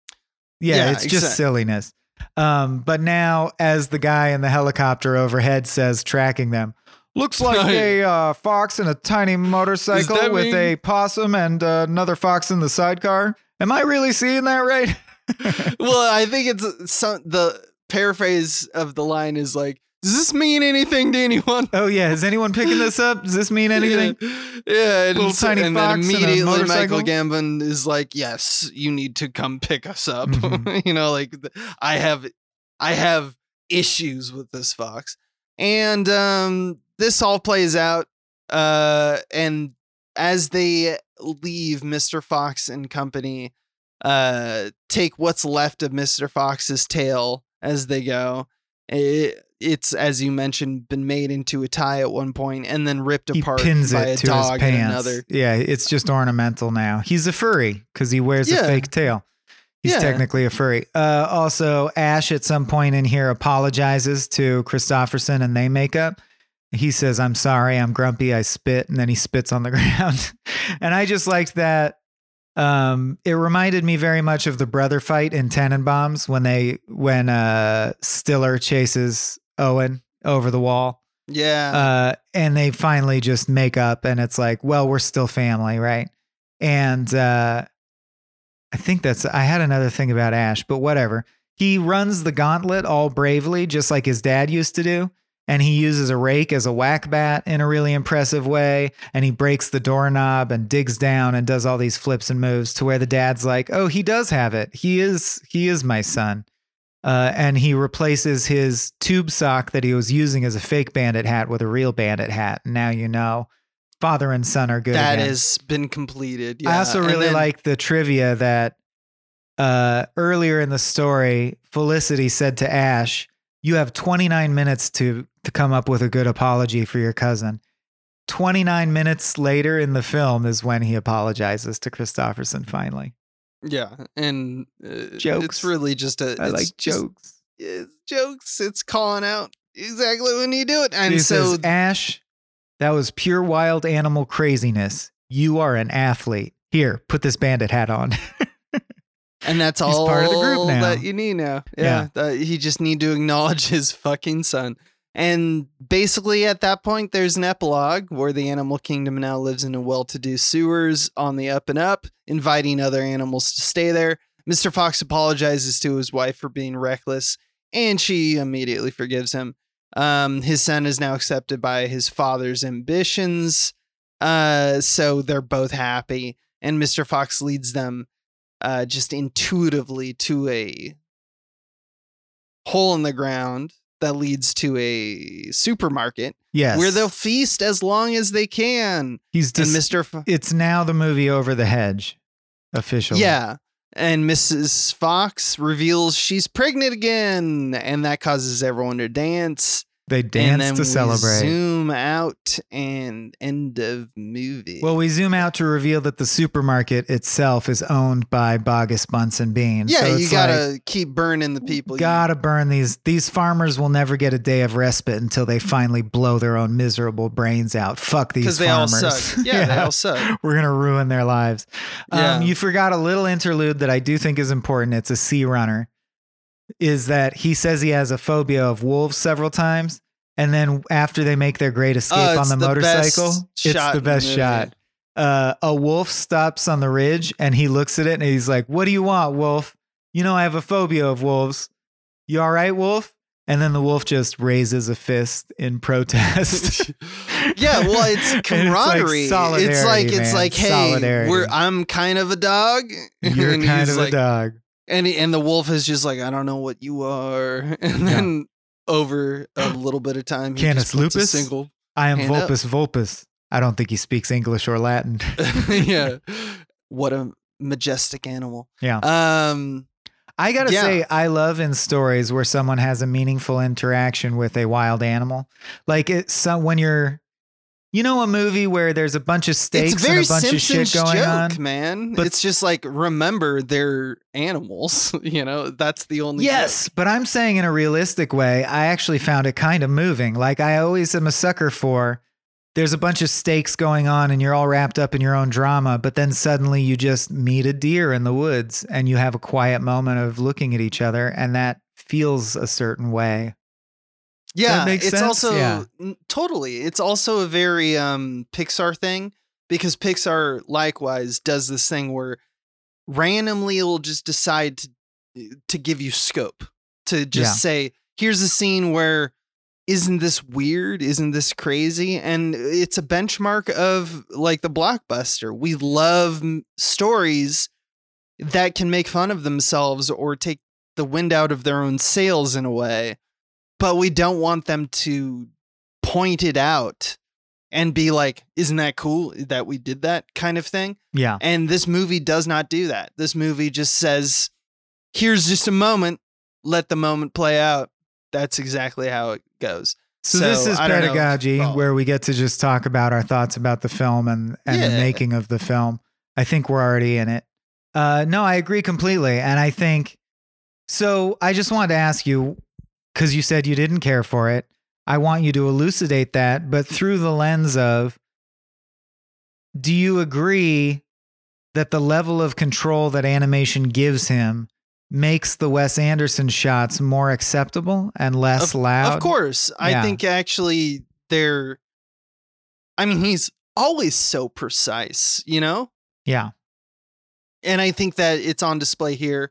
Yeah, Yeah, it's just silliness. Um, but now, as the guy in the helicopter overhead says, tracking them, looks like a uh, fox in a tiny motorcycle with mean- a possum and uh, another fox in the sidecar. Am I really seeing that right? well, I think it's some the paraphrase of the line is like, "Does this mean anything to anyone?" oh yeah, is anyone picking this up? Does this mean anything? Yeah, yeah and, Little tiny and fox then and immediately motorcycle? Michael Gambon is like, "Yes, you need to come pick us up." Mhm. you know, like I have, I have issues with this fox, and um, this all plays out, uh, and as they leave, Mister Fox and company, uh, take what's left of Mister Fox's tail as they go. It, it's as you mentioned, been made into a tie at one point, and then ripped He apart pins by it a to his dog and pants. another. Yeah, it's just ornamental now. He's a furry because he wears Yeah. a fake tail. He's Yeah. technically a furry. Uh, also, Ash at some point in here apologizes to Kristofferson and they make up. He says, I'm sorry, I'm grumpy, I spit, and then he spits on the ground. and I just liked that. Um, it reminded me very much of the brother fight in Tenenbaums when they when uh Stiller chases Owen over the wall. Yeah, Uh, and they finally just make up, and it's like, well, we're still family, right? And uh, I think that's. I had another thing about Ash, but whatever. He runs the gauntlet all bravely, just like his dad used to do. And he uses a rake as a whack bat in a really impressive way. And he breaks the doorknob and digs down and does all these flips and moves to where the dad's like, "Oh, he does have it. He is. He is my son." Uh, and he replaces his tube sock that he was using as a fake bandit hat with a real bandit hat. Now you know, father and son are good. that again. has been completed. I also really then- like the trivia that uh, earlier in the story, Felicity said to Ash, "You have 29 minutes to to come up with a good apology for your cousin." 29 minutes later in the film is when he apologizes to Kristofferson finally. Yeah, and uh, Jokes. It's really just a. I it's like just- jokes. It's jokes. It's calling out exactly when you do it, and so says, Ash, That was pure wild animal craziness. You are an athlete. Here, put this bandit hat on. And that's He's all part of the group now. that you need now. Yeah. that- he just need to acknowledge his fucking son. And basically at that point there's an epilogue where the animal kingdom now lives in a well-to-do sewers on the up and up, inviting other animals to stay there. Mr. Fox apologizes to his wife for being reckless, and she immediately forgives him. Um, his son is now accepted by his father's ambitions. Uh, so they're both happy, and Mr. Fox leads them uh, just intuitively to a hole in the ground that leads to a supermarket yes. where they'll feast as long as they can. He's And Mr. F- It's now the movie Over the Hedge, officially. yeah. And Mrs. Fox reveals she's pregnant again, and that causes everyone to dance. They and dance then to we celebrate. Zoom out and end of movie. Well, we zoom out to reveal that the supermarket itself is owned by Boggis Bunce and Bean. yeah, So you gotta like, keep burning the people. you- gotta burn these. These farmers will never get a day of respite until they finally blow their own miserable brains out. Fuck these because they all farmers. suck. Yeah, they all suck. We're gonna ruin their lives. Yeah. Um, you forgot a little interlude that I do think is important. It's a sea runner. Is that he says he has a phobia of wolves several times, and then after they make their great escape Oh, on the, the motorcycle, it's the best movie. shot. Uh, a wolf stops on the ridge and he looks at it and he's like, "What do you want, wolf? You know I have a phobia of wolves. You all right, wolf?" And then the wolf just raises a fist in protest. yeah, well, it's camaraderie. It's like it's, like, hey, Solidarity. we're I'm kind of a dog. You're kind of like, a dog. And he- and the wolf is just like, I don't know what you are. And then over a little bit of time, Canis lupus? single. I am Hand up. Vulpes Vulpes. I don't think he speaks English or Latin. yeah, what a majestic animal. Yeah. Um. I gotta Yeah. say, I love in stories where someone has a meaningful interaction with a wild animal. Like it's some when you're, you know, a movie where there's a bunch of stakes a and a bunch Simpsons of shit going joke, on. man. But- it's just like remember they're animals. You know, that's the only. Yes, but I'm saying in a realistic way, I actually found it kind of moving. Like I always am a sucker for there's a bunch of stakes going on and you're all wrapped up in your own drama, but then suddenly you just meet a deer in the woods and you have a quiet moment of looking at each other and that feels a certain way. Yeah, it's sense? also Yeah. totally. It's also a very um Pixar thing because Pixar likewise does this thing where randomly it'll just decide to to give you scope to just Yeah. say here's a scene where isn't this weird isn't this crazy and it's a benchmark of like the blockbuster we love m- stories that can make fun of themselves or take the wind out of their own sails in a way but we don't want them to point it out and be like isn't that cool that we did that kind of thing Yeah. and this movie does not do that. This movie just says, here's just a moment, let the moment play out. That's exactly how it goes. So, this is pedagogy where we get to just talk about our thoughts about the film and, and the making of the film. I think we're already in it. Uh, no, I agree completely. And I think so. I just wanted to ask you because you said you didn't care for it. I want you to elucidate that, but through the lens of do you agree that the level of control that animation gives him makes the Wes Anderson shots more acceptable and less loud? Of course. I think actually they're, I mean, he's always so precise, you know? Yeah. And I think that it's on display here.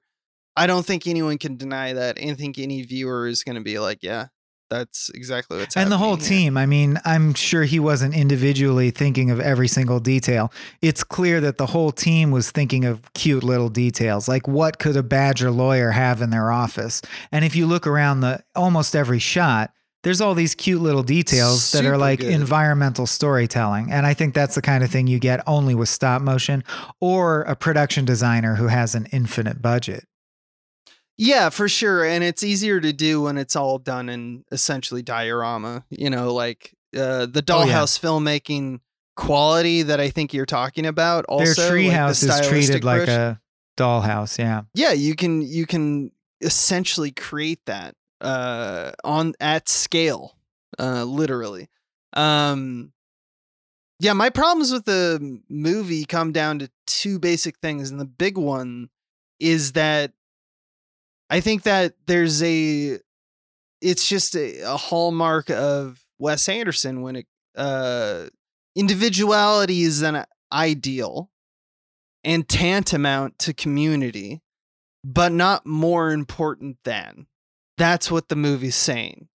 I don't think anyone can deny that. I think any viewer is going to be like, yeah, that's exactly what's happening. and the whole here. team i mean i'm sure he wasn't individually thinking of every single detail it's clear that the whole team was thinking of cute little details like what could a badger lawyer have in their office and if you look around the almost every shot there's all these cute little details that are like good. environmental storytelling and i think that's the kind of thing you get only with stop motion or a production designer who has an infinite budget Yeah, for sure. And it's easier to do when it's all done in essentially diorama, you know, like uh, the Oh, yeah. dollhouse filmmaking quality that I think you're talking about. Also, their treehouse like the is treated like a dollhouse yeah yeah, you can you can essentially create that uh, on at scale, uh, literally. Um, Yeah, my problems with the movie come down to two basic things. And the big one is that I think that there's a it's just a, a hallmark of Wes Anderson when it uh individuality is an ideal and tantamount to community, but not more important than. That's what the movie's saying.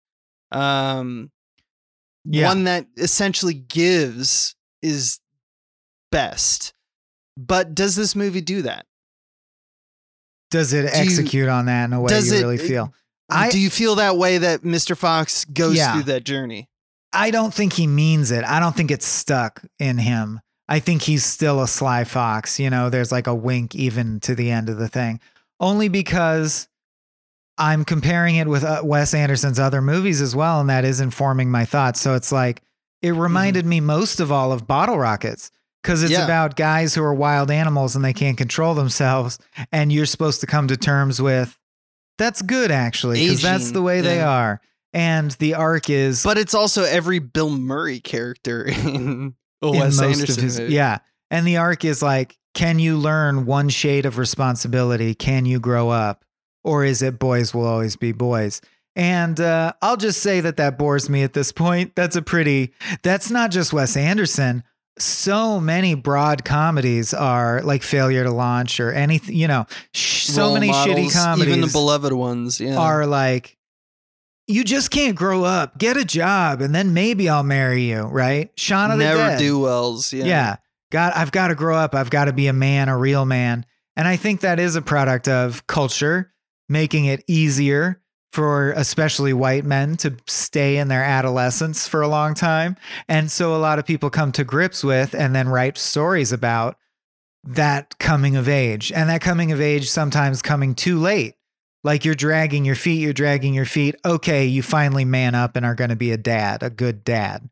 Um Yeah. one that essentially gives is best. But does this movie do that? Does it you- execute on that in a way does you it- really feel? I do you feel that way that Mr. Fox goes Yeah. through that journey? I don't think he means it. I don't think it's stuck in him. I think he's still a sly fox. You know, there's like a wink even to the end of the thing. Only because I'm comparing it with uh, Wes Anderson's other movies as well, and that is informing my thoughts. So it's like, it reminded me most of all of Bottle Rockets because it's Yeah. about guys who are wild animals and they can't control themselves. And you're supposed to come to terms with that's good, actually, because that's the way they are. And the arc is But it's also every Bill Murray character in in Wes most Anderson of his movie. yeah and the arc is like can you learn one shade of responsibility can you grow up or is it boys will always be boys and uh, i'll just say that that bores me at this point that's a pretty that's not just wes anderson so many broad comedies are like failure to launch or anything you know sh- so many shitty comedies even the beloved ones. Yeah, are like you just can't grow up get a job and then maybe i'll marry you right shaun of the never Dead. do wells. Yeah, Yeah. God, I've got to grow up. I've got to be a man, a real man. And I think that is a product of culture making it easier for especially white men to stay in their adolescence for a long time. And so a lot of people come to grips with and then write stories about that coming of age. And that coming of age sometimes coming too late. Like you're dragging your feet, you're dragging your feet. Okay, you finally man up and are going to be a dad, a good dad.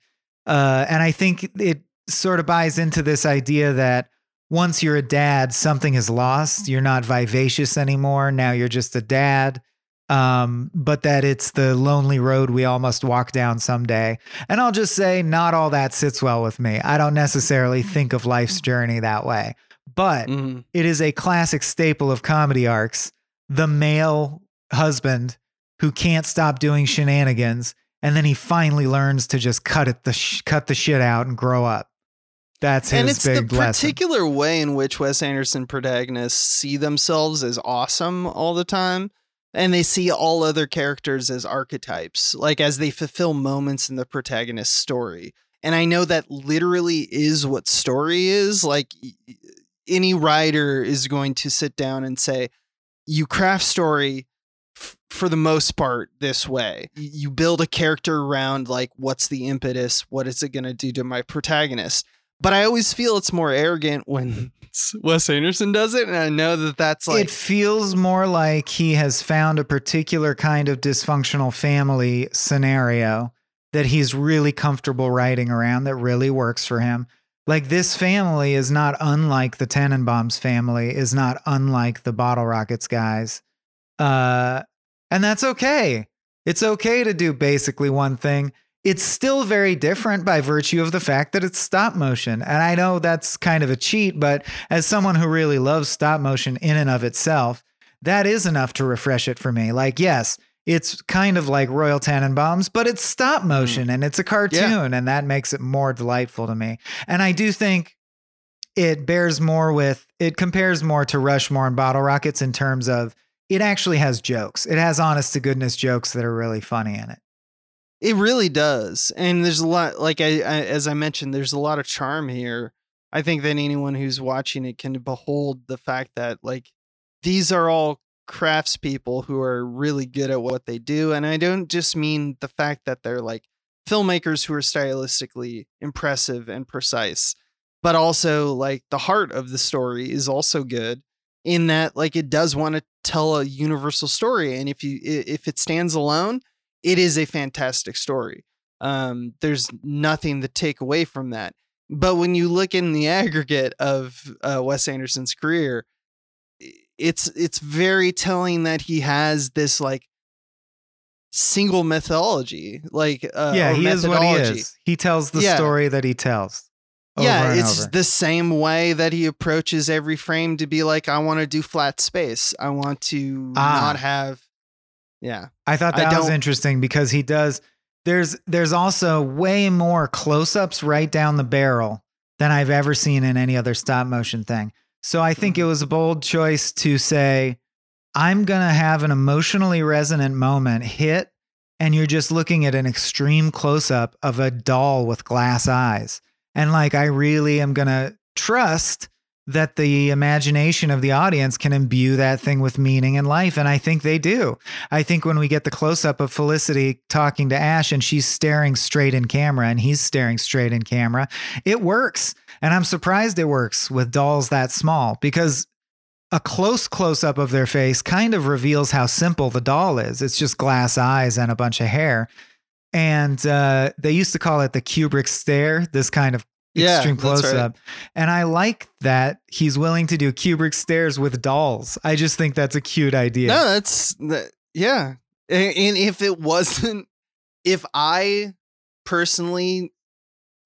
Uh, and I think it sort of buys into this idea that once you're a dad, something is lost. You're not vivacious anymore. Now you're just a dad. Um, but that it's the lonely road we all must walk down someday. And I'll just say, not all that sits well with me. I don't necessarily think of life's journey that way. But Mhm. it is a classic staple of comedy arcs the male husband who can't stop doing shenanigans and then he finally learns to just cut it the sh- cut the shit out and grow up that's his and it's the big lesson particular way in which Wes Anderson protagonists see themselves as awesome all the time, and they see all other characters as archetypes, like as they fulfill moments in the protagonist's story. And I know that literally is what story is. Like any writer is going to sit down and say, "You craft story." f- For the most part, this way, you build a character around like, what's the impetus? What is it going to do to my protagonist? but I always feel it's more arrogant when Wes Anderson does it, and I know that that's like it feels more like he has found a particular kind of dysfunctional family scenario that he's really comfortable writing around that really works for him. Like this family is not unlike the Tenenbaum's family, is not unlike the Bottle Rockets guys. Uh, and that's okay. It's okay to do basically one thing. It's still very different by virtue of the fact that it's stop motion. And I know that's kind of a cheat, but as someone who really loves stop motion in and of itself, that is enough to refresh it for me. Like, yes, it's kind of like Royal Tenenbaums, but it's stop hmm. motion and it's a cartoon, and that makes it more delightful to me. And I do think it bears more with, it compares more to Rushmore and Bottle Rockets in terms of it actually has jokes. It has honest to goodness jokes that are really funny in it. It really does, and there's a lot. Like I, I as I mentioned, there's a lot of charm here. I think that anyone who's watching it can behold the fact that like these are all craftspeople who are really good at what they do, and I don't just mean the fact that they're like filmmakers who are stylistically impressive and precise, but also like the heart of the story is also good in that like it does want to tell a universal story and if you if it stands alone it is a fantastic story um there's nothing to take away from that but when you look in the aggregate of uh, Wes Anderson's career it's it's very telling that he has this like single mythology like uh yeah, he is what he is. He tells the Yeah. story that he tells. yeah, it's over. the same way that he approaches every frame to be like, I want to do flat space. I want to Ah. not have. Yeah. I thought I that was interesting because he does. There's there's also way more close-ups right down the barrel than I've ever seen in any other stop motion thing. So I think it Mm-hmm. was a bold choice to say, I'm gonna have an emotionally resonant moment hit, and you're just looking at an extreme close-up of a doll with glass eyes, and like I really am gonna trust that the imagination of the audience can imbue that thing with meaning and life. And I think they do. I think when we get the close up of Felicity talking to Ash and she's staring straight in camera and he's staring straight in camera, it works. And I'm surprised it works with dolls that small because a close close up of their face kind of reveals how simple the doll is. It's just glass eyes and a bunch of hair. And uh, they used to call it the Kubrick stare, this kind of Yeah, extreme close right. up. And I like that he's willing to do Kubrick stares with dolls. I just think that's a cute idea. No, that's that. Yeah, and, and if it wasn't, if I personally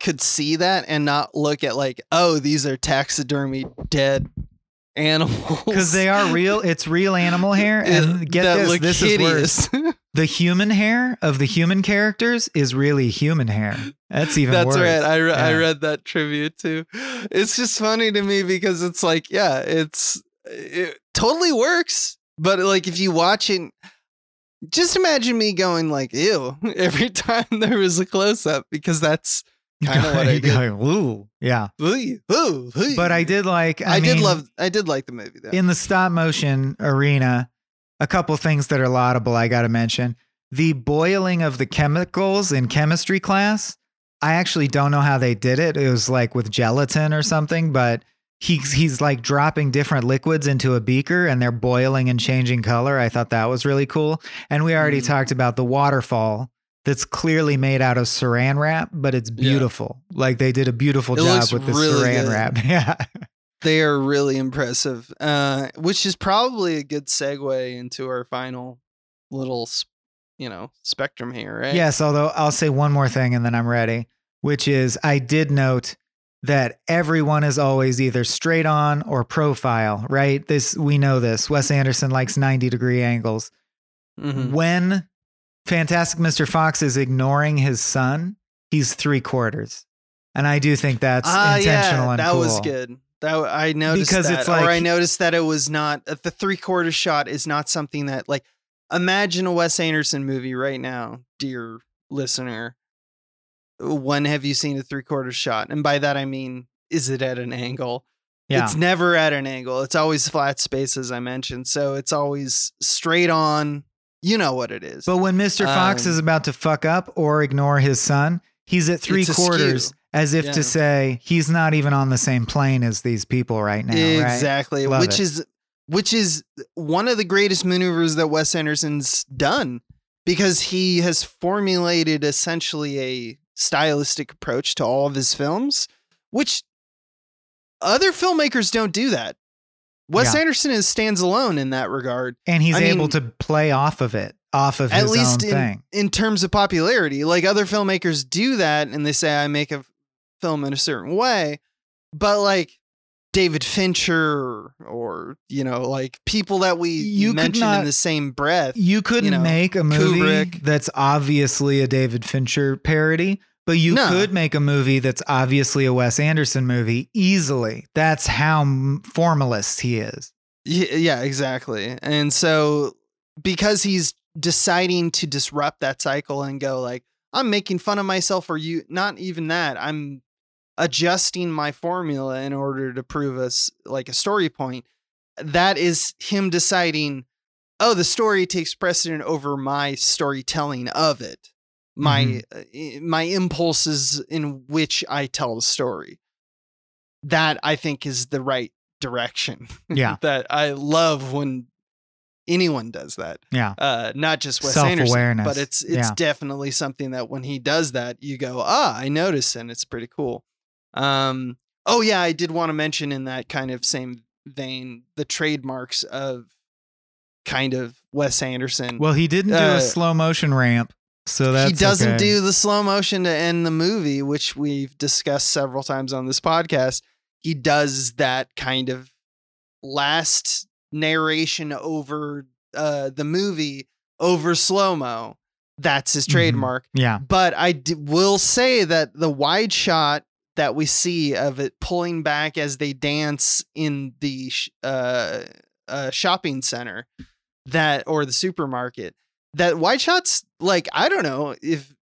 could see that and not look at like, oh, these are taxidermy dead animals Because they are real, it's real animal hair. And get that this, this is worse. The human hair of the human characters is really human hair. That's even That's worse. right. I, re- I read that tribute too. It's just funny to me because it's like, yeah, it's it totally works. But like, if you watch it, just imagine me going like, "Ew!" every time there was a close up because that's kind of what I did. Going, Ooh, yeah. Ooh, ooh, ooh. But I did like, I, I, did love. I did like the movie though. in the stop motion arena, a couple things that are laudable I got to mention. The boiling of the chemicals in chemistry class. I actually don't know how they did it. It was like with gelatin or something, but he's he's like dropping different liquids into a beaker and they're boiling and changing color. I thought that was really cool. And we already Mm. talked about the waterfall that's clearly made out of saran wrap, but it's Yeah. beautiful. Like they did a beautiful It job with the really saran good. wrap. Yeah. They are really impressive, uh, which is probably a good segue into our final little, you know, spectrum here, right? Yes, although I'll say one more thing and then I'm ready, which is I did note that everyone is always either straight on or profile, right? This we know this. Wes Anderson likes 90 degree angles. Mhm. When Fantastic Mr. Fox is ignoring his son, he's three quarters. And I do think that's Ah, intentional yeah, and that cool. was good. That I noticed Because that, it's or I noticed that it was not uh, the three quarter shot is not something that like imagine a Wes Anderson movie right now, dear listener. When have you seen a three quarter shot? And by that I mean, is it at an angle? Yeah. It's never at an angle. It's always flat space, as I mentioned. So it's always straight on. You know what it is. But when Mr. Fox Um, is about to fuck up or ignore his son, he's at three quarters. askew. As if Yeah. to say he's not even on the same plane as these people right now. exactly Love which it. is which is one of the greatest maneuvers that wes anderson's done because he has formulated essentially a stylistic approach to all of his films which other filmmakers don't do that wes Yeah. anderson is stands alone in that regard And he's I able mean- to play off of it, off of at his least in, thing. in terms of popularity like other filmmakers do that and they say i make a film in a certain way but like david fincher or you know like people that we You mention not- in the same breath You couldn't know, make a movie Kubrick. that's obviously a David Fincher parody, but you No. could make a movie that's obviously a Wes Anderson movie easily. That's how formalist he is. Yeah exactly and so because he's deciding to disrupt that cycle and go like i'm making fun of myself or you not even that i'm adjusting my formula in order to prove us like a story point that is him deciding oh the story takes precedent over my storytelling of it my uh, my impulses in which i tell the story that i think is the right direction Yeah. that i love when anyone does that Yeah. uh not just Wes Anderson but it's it's Yeah. definitely something that when he does that you go ah I notice and it's pretty cool um oh yeah I did want to mention in that kind of same vein the trademarks of kind of Wes Anderson Well, he didn't do Uh, a slow motion ramp So that's he doesn't okay. do the slow motion to end the movie, which we've discussed several times on this podcast. He does that kind of last narration over uh, the movie over slow mo. That's his Mhm. trademark. Yeah. But I d- will say that the wide shot that we see of it pulling back as they dance in the sh- uh, uh, shopping center that or the supermarket that wide shots like i don't know if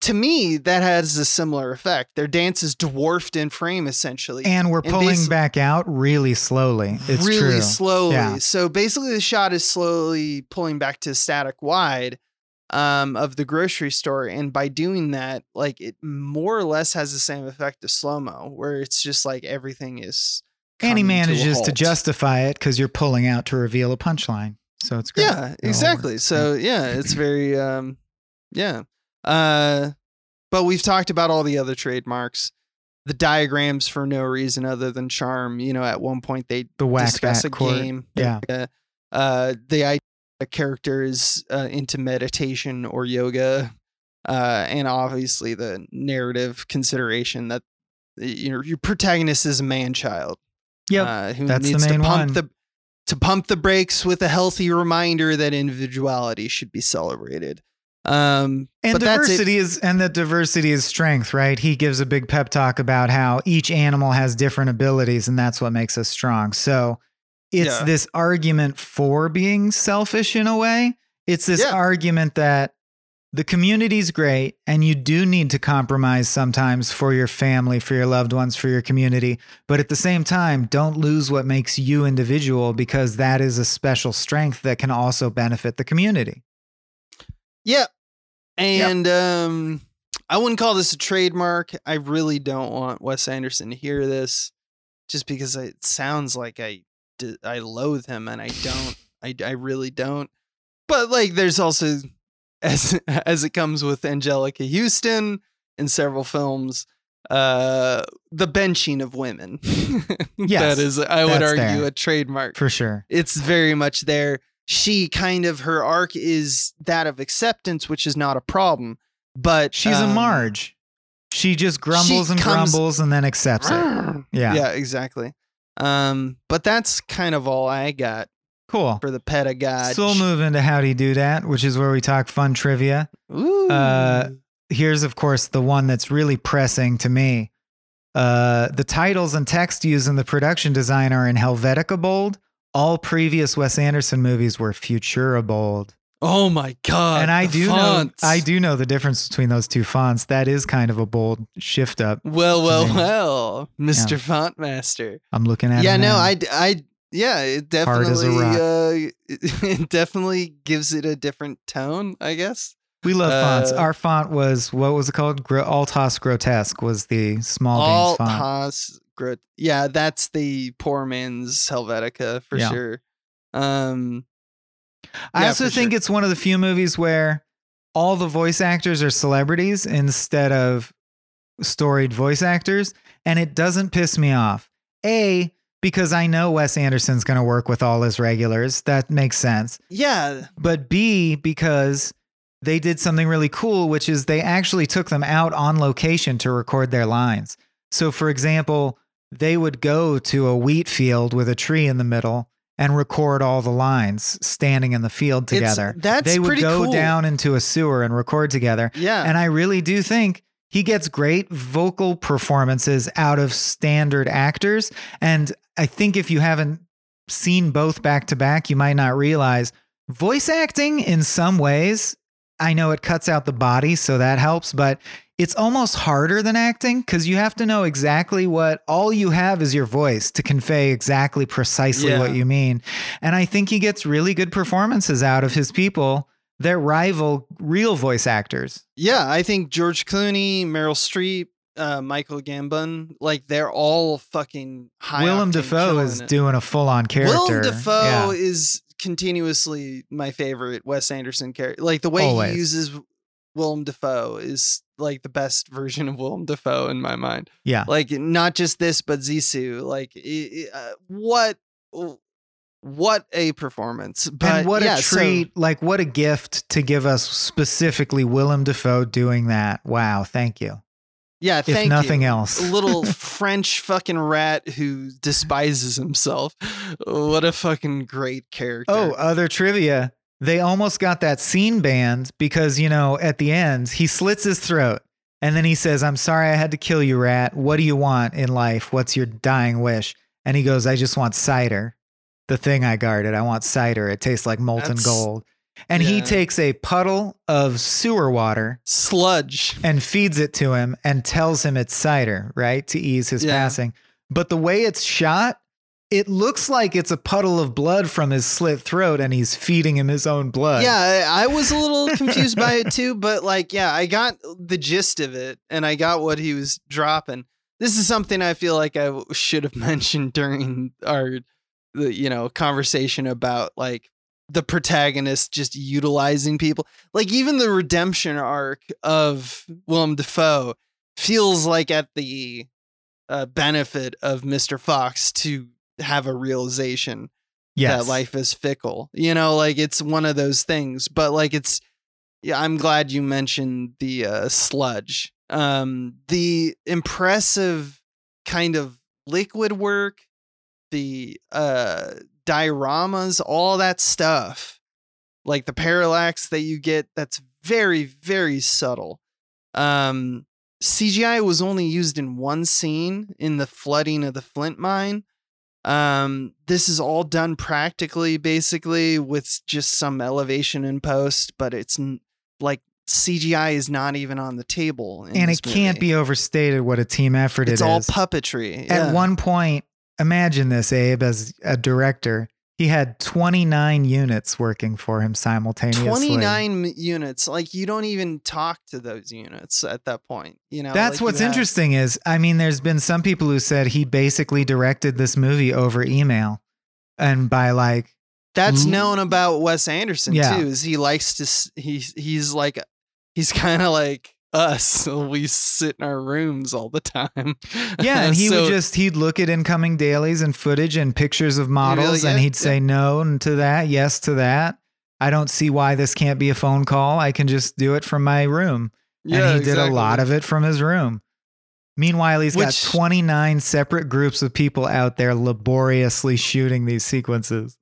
to me that has a similar effect their dance is dwarfed in frame essentially And we're And pulling basi- back out really slowly. It's really true. slowly Yeah. so basically the shot is slowly pulling back to static wide um, of the grocery store and by doing that like it more or less has the same effect as slow mo where it's just like everything is and he coming to manages to justify it because you're pulling out to reveal a punchline. So it's great. Yeah, exactly. So yeah, it's very um yeah. Uh but we've talked about all the other trademarks. The diagrams for no reason other than charm. You know, at one point they the whack discuss a court. game. Yeah. Uh, uh the idea a character is uh, into meditation or yoga. Uh and obviously the narrative consideration that you know your protagonist is a man child Yep. uh, who That's the needs main to pump one. the to pump the brakes with a healthy reminder that individuality should be celebrated. Um, And diversity is and that diversity is strength, right? He gives a big pep talk about how each animal has different abilities and that's what makes us strong. So it's Yeah. this argument for being selfish in a way. It's this Yeah. argument that the community's great and you do need to compromise sometimes for your family, for your loved ones, for your community. But at the same time, don't lose what makes you individual because that is a special strength that can also benefit the community. Yeah. And um I wouldn't call this a trademark. I really don't want Wes Anderson to hear this just because it sounds like I I loathe him and I don't I I really don't. But like there's also as as it comes with Anjelica Huston in several films uh the benching of women. Yes, that is I would argue there. a trademark For sure. it's very much there. She kind of her arc is that of acceptance, which is not a problem. But She's a um, Marge. She just grumbles she and comes- grumbles and then accepts it. Yeah. Yeah, exactly. Um, but that's kind of all I got Cool. for the pedagogue. So we'll move into Howdy Do you do that, which is where we talk fun trivia. Ooh. Uh, Here's, of course, the one that's really pressing to me. Uh, the titles and text used in the production design are in Helvetica bold. All previous Wes Anderson movies were Futura bold. Oh my god! and I do fonts. know I do know the difference between those two fonts. That is kind of a bold shift up. Well, well, me. well, Mr. Font Master. I'm looking at yeah, no, now. I, I, yeah, it Hard as a definitely, uh, it definitely gives it a different tone, I guess. We love fonts. Uh, Our font was what was it called? Gro- Altos Grotesque was the small font. Haas, Grot- yeah, that's the poor man's Helvetica for Yeah. sure. Um, I yeah, also think sure. it's one of the few movies where all the voice actors are celebrities instead of storied voice actors, and it doesn't piss me off. A because I know Wes Anderson's going to work with all his regulars. That makes sense. yeah, But B because they did something really cool, which is they actually took them out on location to record their lines. So, for example, they would go to a wheat field with a tree in the middle and record all the lines standing in the field It's- together. that's they would pretty go cool. down into a sewer and record together. yeah, And I really do think he gets great vocal performances out of standard actors. And I think if you haven't seen both back to back, you might not realize voice acting in some ways. I know it cuts out the body, so that helps, but it's almost harder than acting because you have to know exactly what all you have is your voice to convey exactly precisely Yeah. what you mean. And I think he gets really good performances out of his people that rival real voice actors. yeah. I think George Clooney, Meryl Streep, uh, Michael Gambon, like they're all fucking high. Willem Dafoe is it. doing a full on character. Willem Dafoe Yeah. is continuously my favorite Wes Anderson character. Like the way Always. he uses Willem Dafoe is like the best version of Willem Dafoe in my mind. Yeah. Like not just this, but Zissou. Like uh, what what a performance! But and what yeah, a so- treat, like what a gift to give us specifically Willem Dafoe doing that. Wow, thank you. yeah, thank you. If nothing you. else. a little French fucking rat who despises himself. What a fucking great character. Oh, other trivia. They almost got that scene banned because, you know, at the end, he slits his throat and then he says, I'm sorry I had to kill you, rat. What do you want in life? What's your dying wish? And he goes, I just want cider. The thing I guarded. I want cider. It tastes like molten That's- gold. And he takes a puddle of sewer water sludge. and feeds it to him and tells him it's cider, right? To ease his Yeah. passing. But the way it's shot, it looks like it's a puddle of blood from his slit throat and he's feeding him his own blood. Yeah, I I was a little confused by it too, but like, yeah, I got the gist of it and I got what he was dropping. This is something I feel like I should have mentioned during our, you know, conversation about like the protagonist just utilizing people. Like even the redemption arc of Willem Dafoe feels like at the uh, benefit of Mr. Fox to have a realization yes. that life is fickle. You know, like it's one of those things. But like it's yeah, I'm glad you mentioned the uh sludge. Um the impressive kind of liquid work, the uh dioramas, all that stuff. Like the parallax that you get that's very very subtle. Um CGI was only used in one scene in the flooding of the Flint mine. Um, this is all done practically, basically, with just some elevation in post, but it's n- like CGI is not even on the table. and it can't movie. be overstated what a team effort It's it all is. puppetry. At one point, imagine this, Abe, as a director. He had 29 units working for him simultaneously. 29 units. Like you don't even talk to those units at that point. You know, That's like, what's interesting is, I mean, there's been some people who said he basically directed this movie over email and by like, That's L- known about Wes Anderson Yeah. too. Is he likes to? He's he's like he's kind of like us. We sit in our rooms all the time. yeah, and he So- would just, he'd look at incoming dailies and footage and pictures of models and yeah, he'd say no to that, yes to that. I don't see why this can't be a phone call. I can just do it from my room. Yeah, and he did a lot of it from his room. Meanwhile, he's Which- got 29 separate groups of people out there laboriously shooting these sequences.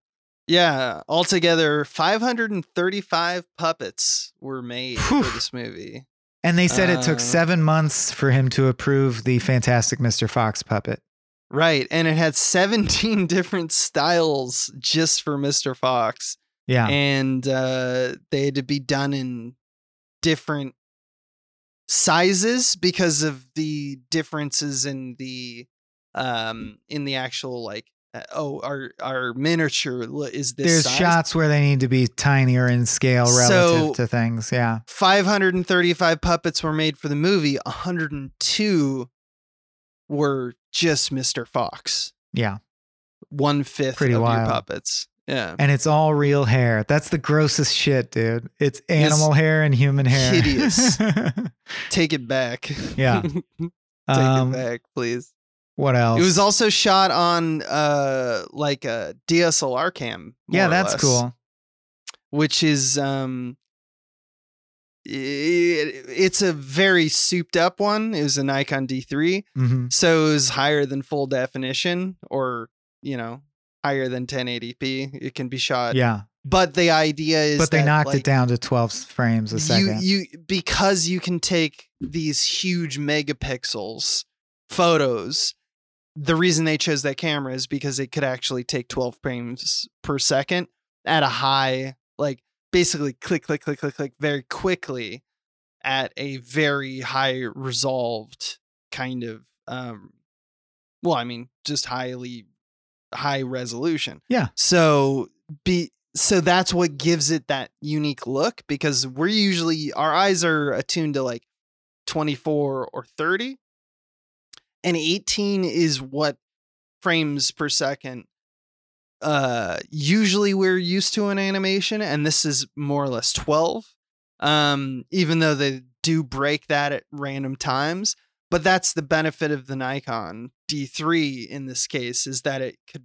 Yeah, altogether, 535 puppets were made Whew. for this movie. And they said it took Uh. seven months for him to approve the Fantastic Mr. Fox puppet. Right, and it had 17 different styles just for Mr. Fox. Yeah. and uh, they had to be done in different sizes because of the differences in the um in the actual like uh, oh our our miniature is this There's size. shots where they need to be tinier in scale relative So- to things. Yeah. 535 puppets were made for the movie 102 were just mr fox Yeah. one fifth Pretty of wild. your puppets yeah And it's all real hair. That's the grossest shit, dude. It's animal hair and human hair. hideous. take it back Yeah. take Um, it back please What else? It was also shot on uh like a DSLR cam. Yeah, that's less, cool. Which is um it, it's a very souped up one. It was a Nikon D3, hmm so it was higher than full definition or, you know, higher than 1080p. It can be shot. Yeah. But the idea is But they that, knocked like, it down to 12 frames a second. you you because you can take these huge megapixels photos the reason they chose that camera is because it could actually take 12 frames per second at a high like basically click click click click click very quickly at a very high resolved kind of um well i mean just highly high resolution Yeah. so be so that's what gives it that unique look because we're usually our eyes are attuned to like 24 or 30 and 18 is what frames per second uh usually we're used to in animation and this is more or less 12 um even though they do break that at random times but that's the benefit of the Nikon D3 in this case is that it could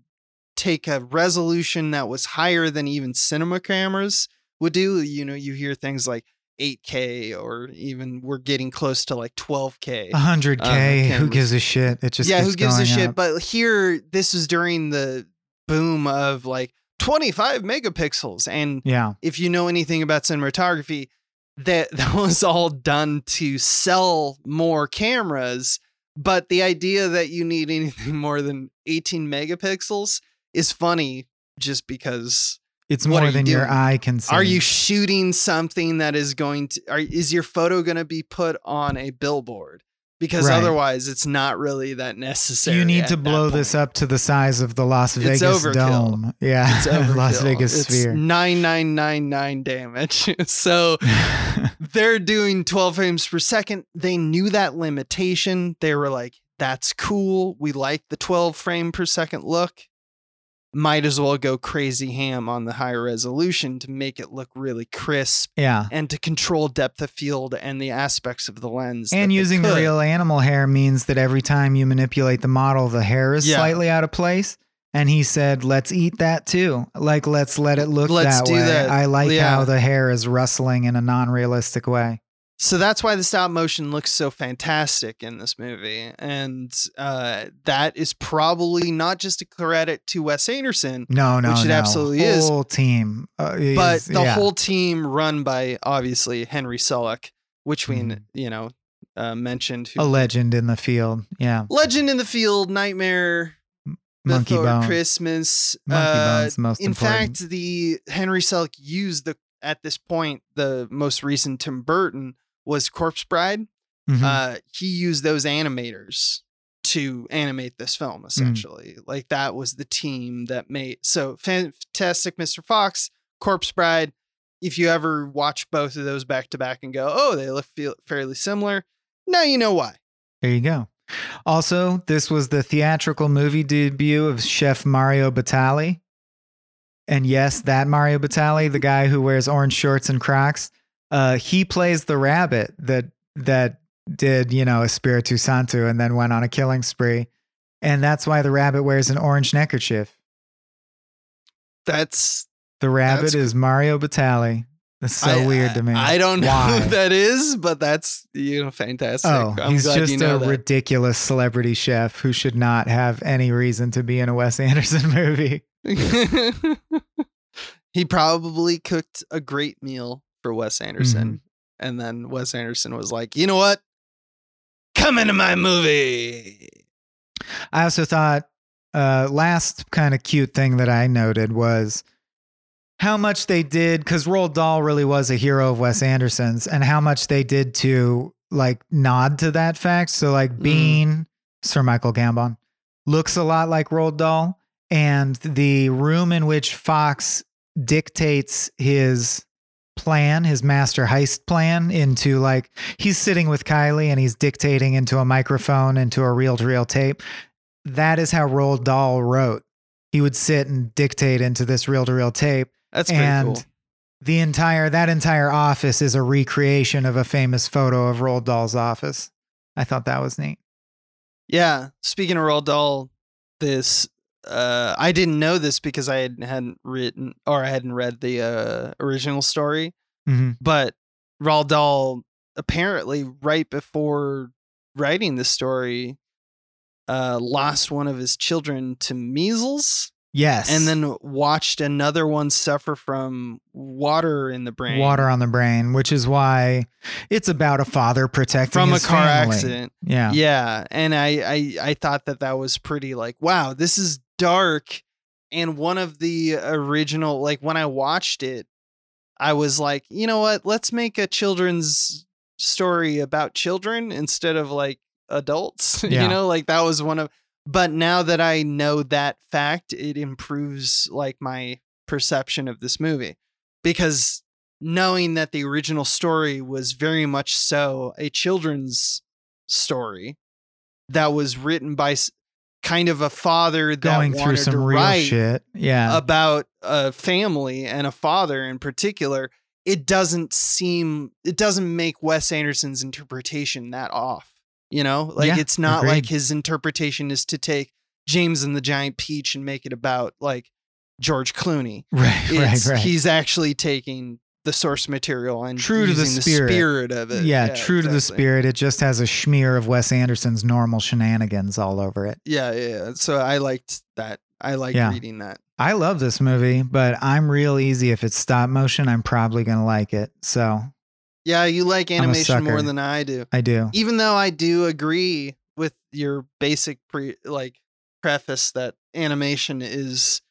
take a resolution that was higher than even cinema cameras would do. You know, you hear things like 8K or even we're getting close to like 12K. 100K. Um, who gives a shit? It just yeah, who gives a shit? up. But here, this was during the boom of like 25 megapixels. And yeah. if you know anything about cinematography, that that was all done to sell more cameras. But the idea that you need anything more than 18 megapixels is funny just because It's more you than your eye can see. are you shooting something that is going to are, is your photo going to be put on a billboard because Right. otherwise it's not really that necessary you need to blow this up to the size of the Las Vegas dome. Yeah. it's over Las. Vegas it's sphere. 9999 damage so they're doing 12 frames per second. They knew that limitation. They were like, that's cool. We like the 12 frame per second look. Might as well go crazy ham on the higher resolution to make it look really crisp yeah. and to control depth of field and the aspects of the lens. And using the real animal hair means that every time you manipulate the model, the hair is Yeah. slightly out of place. And he said, let's eat that too. Like, let's let it look Let's that way. that. I like Yeah. how the hair is rustling in a non realistic way. So that's why the stop motion looks so fantastic in this movie. And uh, that is probably not just a credit to Wes Anderson, No, no, Which it no. absolutely is. The whole team. Uh, but the yeah. whole team run by obviously Henry Selick, which we Mhm. you know uh, mentioned. Who, a legend in the field. Yeah. Legend in the Field, Nightmare Monkey Before Bone. Christmas. Monkey Uh, Bone's most in important. fact, the Henry Selick used the at this point the most recent Tim Burton was Corpse Bride. Mhm. Uh, he used those animators to animate this Mm. film essentially. Like that was the team that made so Fantastic Mr. Fox, Corpse Bride. If you ever watch both of those back to back and go, oh, they look feel fairly similar, now you know why. There you go. Also, this was the theatrical movie debut of Chef Mario Batali. And yes, that Mario Batali, the guy who wears orange shorts and Crocs, uh, he plays the rabbit that that did, you know, Espiritu Santo and then went on a killing spree. And that's why the rabbit wears an orange neckerchief. That's The rabbit That's- is Mario Batali. That's so I- weird to me. I don't know Why? who that is, but that's you know fantastic. Oh, I'm he's just you know a that. ridiculous celebrity chef who should not have any reason to be in a Wes Anderson movie. he probably cooked a great meal for Wes Anderson. Mm-hmm. And then Wes Anderson was like, you know what? Come into my movie. I also thought uh, last kind of cute thing that I noted was how much they did because Roald Dahl really was a hero of Wes Anderson's, and how much they did to like nod to that fact. So like Mm. Bean, Sir Michael Gambon, looks a lot like Roald Dahl, and the room in which Fox dictates his plan, his master heist plan into like he's sitting with Kylie and he's dictating into a microphone into a reel to reel tape. That is how Roald Dahl wrote. He would sit and dictate into this reel to reel tape. That's pretty and cool. the entire that entire office is a recreation of a famous photo of Roald Dahl's office. I thought that was neat. Yeah. Speaking of Roald Dahl, this uh I didn't know this because I had, hadn't written or I hadn't read the uh original story, hmm but Roald Dahl apparently right before writing the story uh lost one of his children to measles Yes. and then watched another one suffer from water in the brain water on the brain, which is why it's about a father protecting from a car family. accident. Yeah. Yeah, and I, I I thought that that was pretty like wow, this is dark. And one of the original like when I watched it, I was like, you know what? Let's make a children's story about children instead of like adults. Yeah. you know, like that was one of. But now that I know that fact, it improves like my perception of this movie because knowing that the original story was very much so a children's story that was written by kind of a father that Going through some real shit. Yeah. about a family and a father in particular it doesn't seem it doesn't make wes anderson's interpretation that off you know like Yeah, it's not like his interpretation is to take James and the Giant Peach and make it about like George Clooney. Right, right, It's- right. He's actually taking the source material and True to the using spirit. of it. yeah, true to the spirit. It just has a smear of Wes Anderson's normal shenanigans all over it. Yeah, yeah, yeah. So I liked that. I like Yeah. reading that. I love this movie, but I'm real easy. If it's stop motion, I'm probably going to like it. So Yeah, you like animation more than I do. I do. Even though I do agree with your basic pre like preface that animation is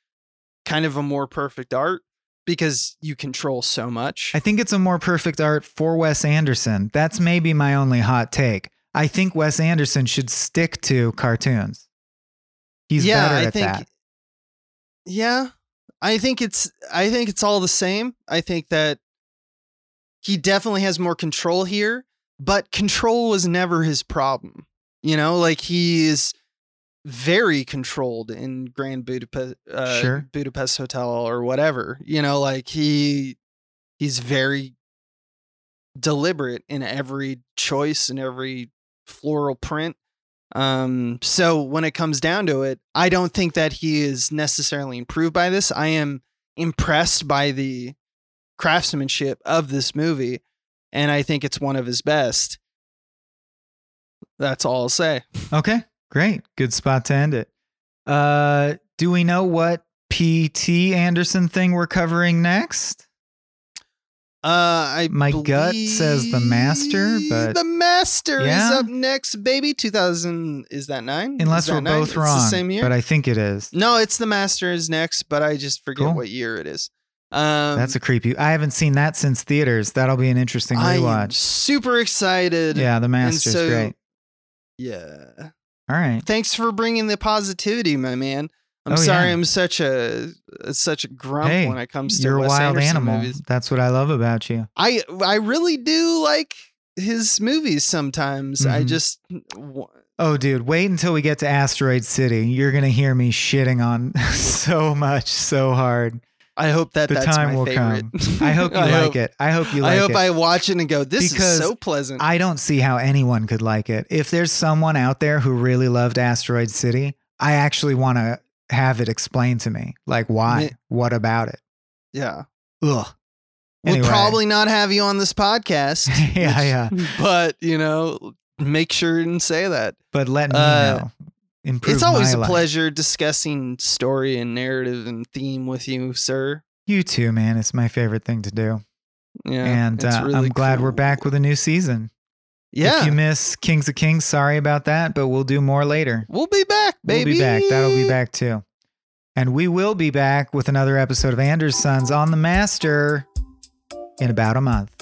kind of a more perfect art because you control so much. I think it's a more perfect art for Wes Anderson. That's maybe my only hot take. I think Wes Anderson should stick to cartoons. He's yeah, better I at think that. Yeah. I think it's I think it's all the same. I think that he definitely has more control here, but control was never his problem. You know, like he is very controlled in Grand Budapest uh, Sure. Budapest Hotel or whatever. You know, like he he's very deliberate in every choice and every floral print. Um, so when it comes down to it, I don't think that he is necessarily improved by this. I am impressed by the craftsmanship of this movie, and I think it's one of his best. That's all I'll say. Okay, great. Good spot to end it. Uh, do we know what P.T. Anderson thing we're covering next? Uh, I My gut says The Master, but- the master Yeah? is up next, baby. Two thousand is that nine? Unless that we're nine? both It's wrong, The same year, but I think it is. no, it's the master is next, but I just forget Cool. what year it is. Um, That's a creepy. I haven't seen that since theaters. That'll be an interesting I rewatch. super excited. Yeah, The Master's so- great. Yeah. All right. Thanks for bringing the positivity, my man. I'm Oh, sorry, yeah. I'm such a such a grump Hey, when it comes to You're a wild Anderson animal. movies. That's what I love about you. I I really do like his movies sometimes. I Mhm. just w- Oh, dude, wait until we get to Asteroid City. You're gonna hear me shitting on so much, so hard. I hope that The that's time my will favorite. come. I hope you I like hope- it. I hope you like it. I hope it. I watch it and go, this Because is so pleasant. I don't see how anyone could like it. If there's someone out there who really loved Asteroid City, I actually want to have it explained to me. Like, why? What about it? yeah. Ugh. We'll probably not have you on this podcast. Yeah, which- yeah. But, you know, make sure and say that. But let me Uh, know. Improve it's always a life. pleasure discussing story and narrative and theme with you, sir. You too, man. It's my favorite thing to do. Yeah. and uh, really I'm glad we're back with a new season. Yeah. If you miss Kings of Kings, sorry about that, but we'll do more later. we'll be back, baby. We'll be back. That'll be back too. And we will be back with another episode of Anders Sons on the Master in about a month.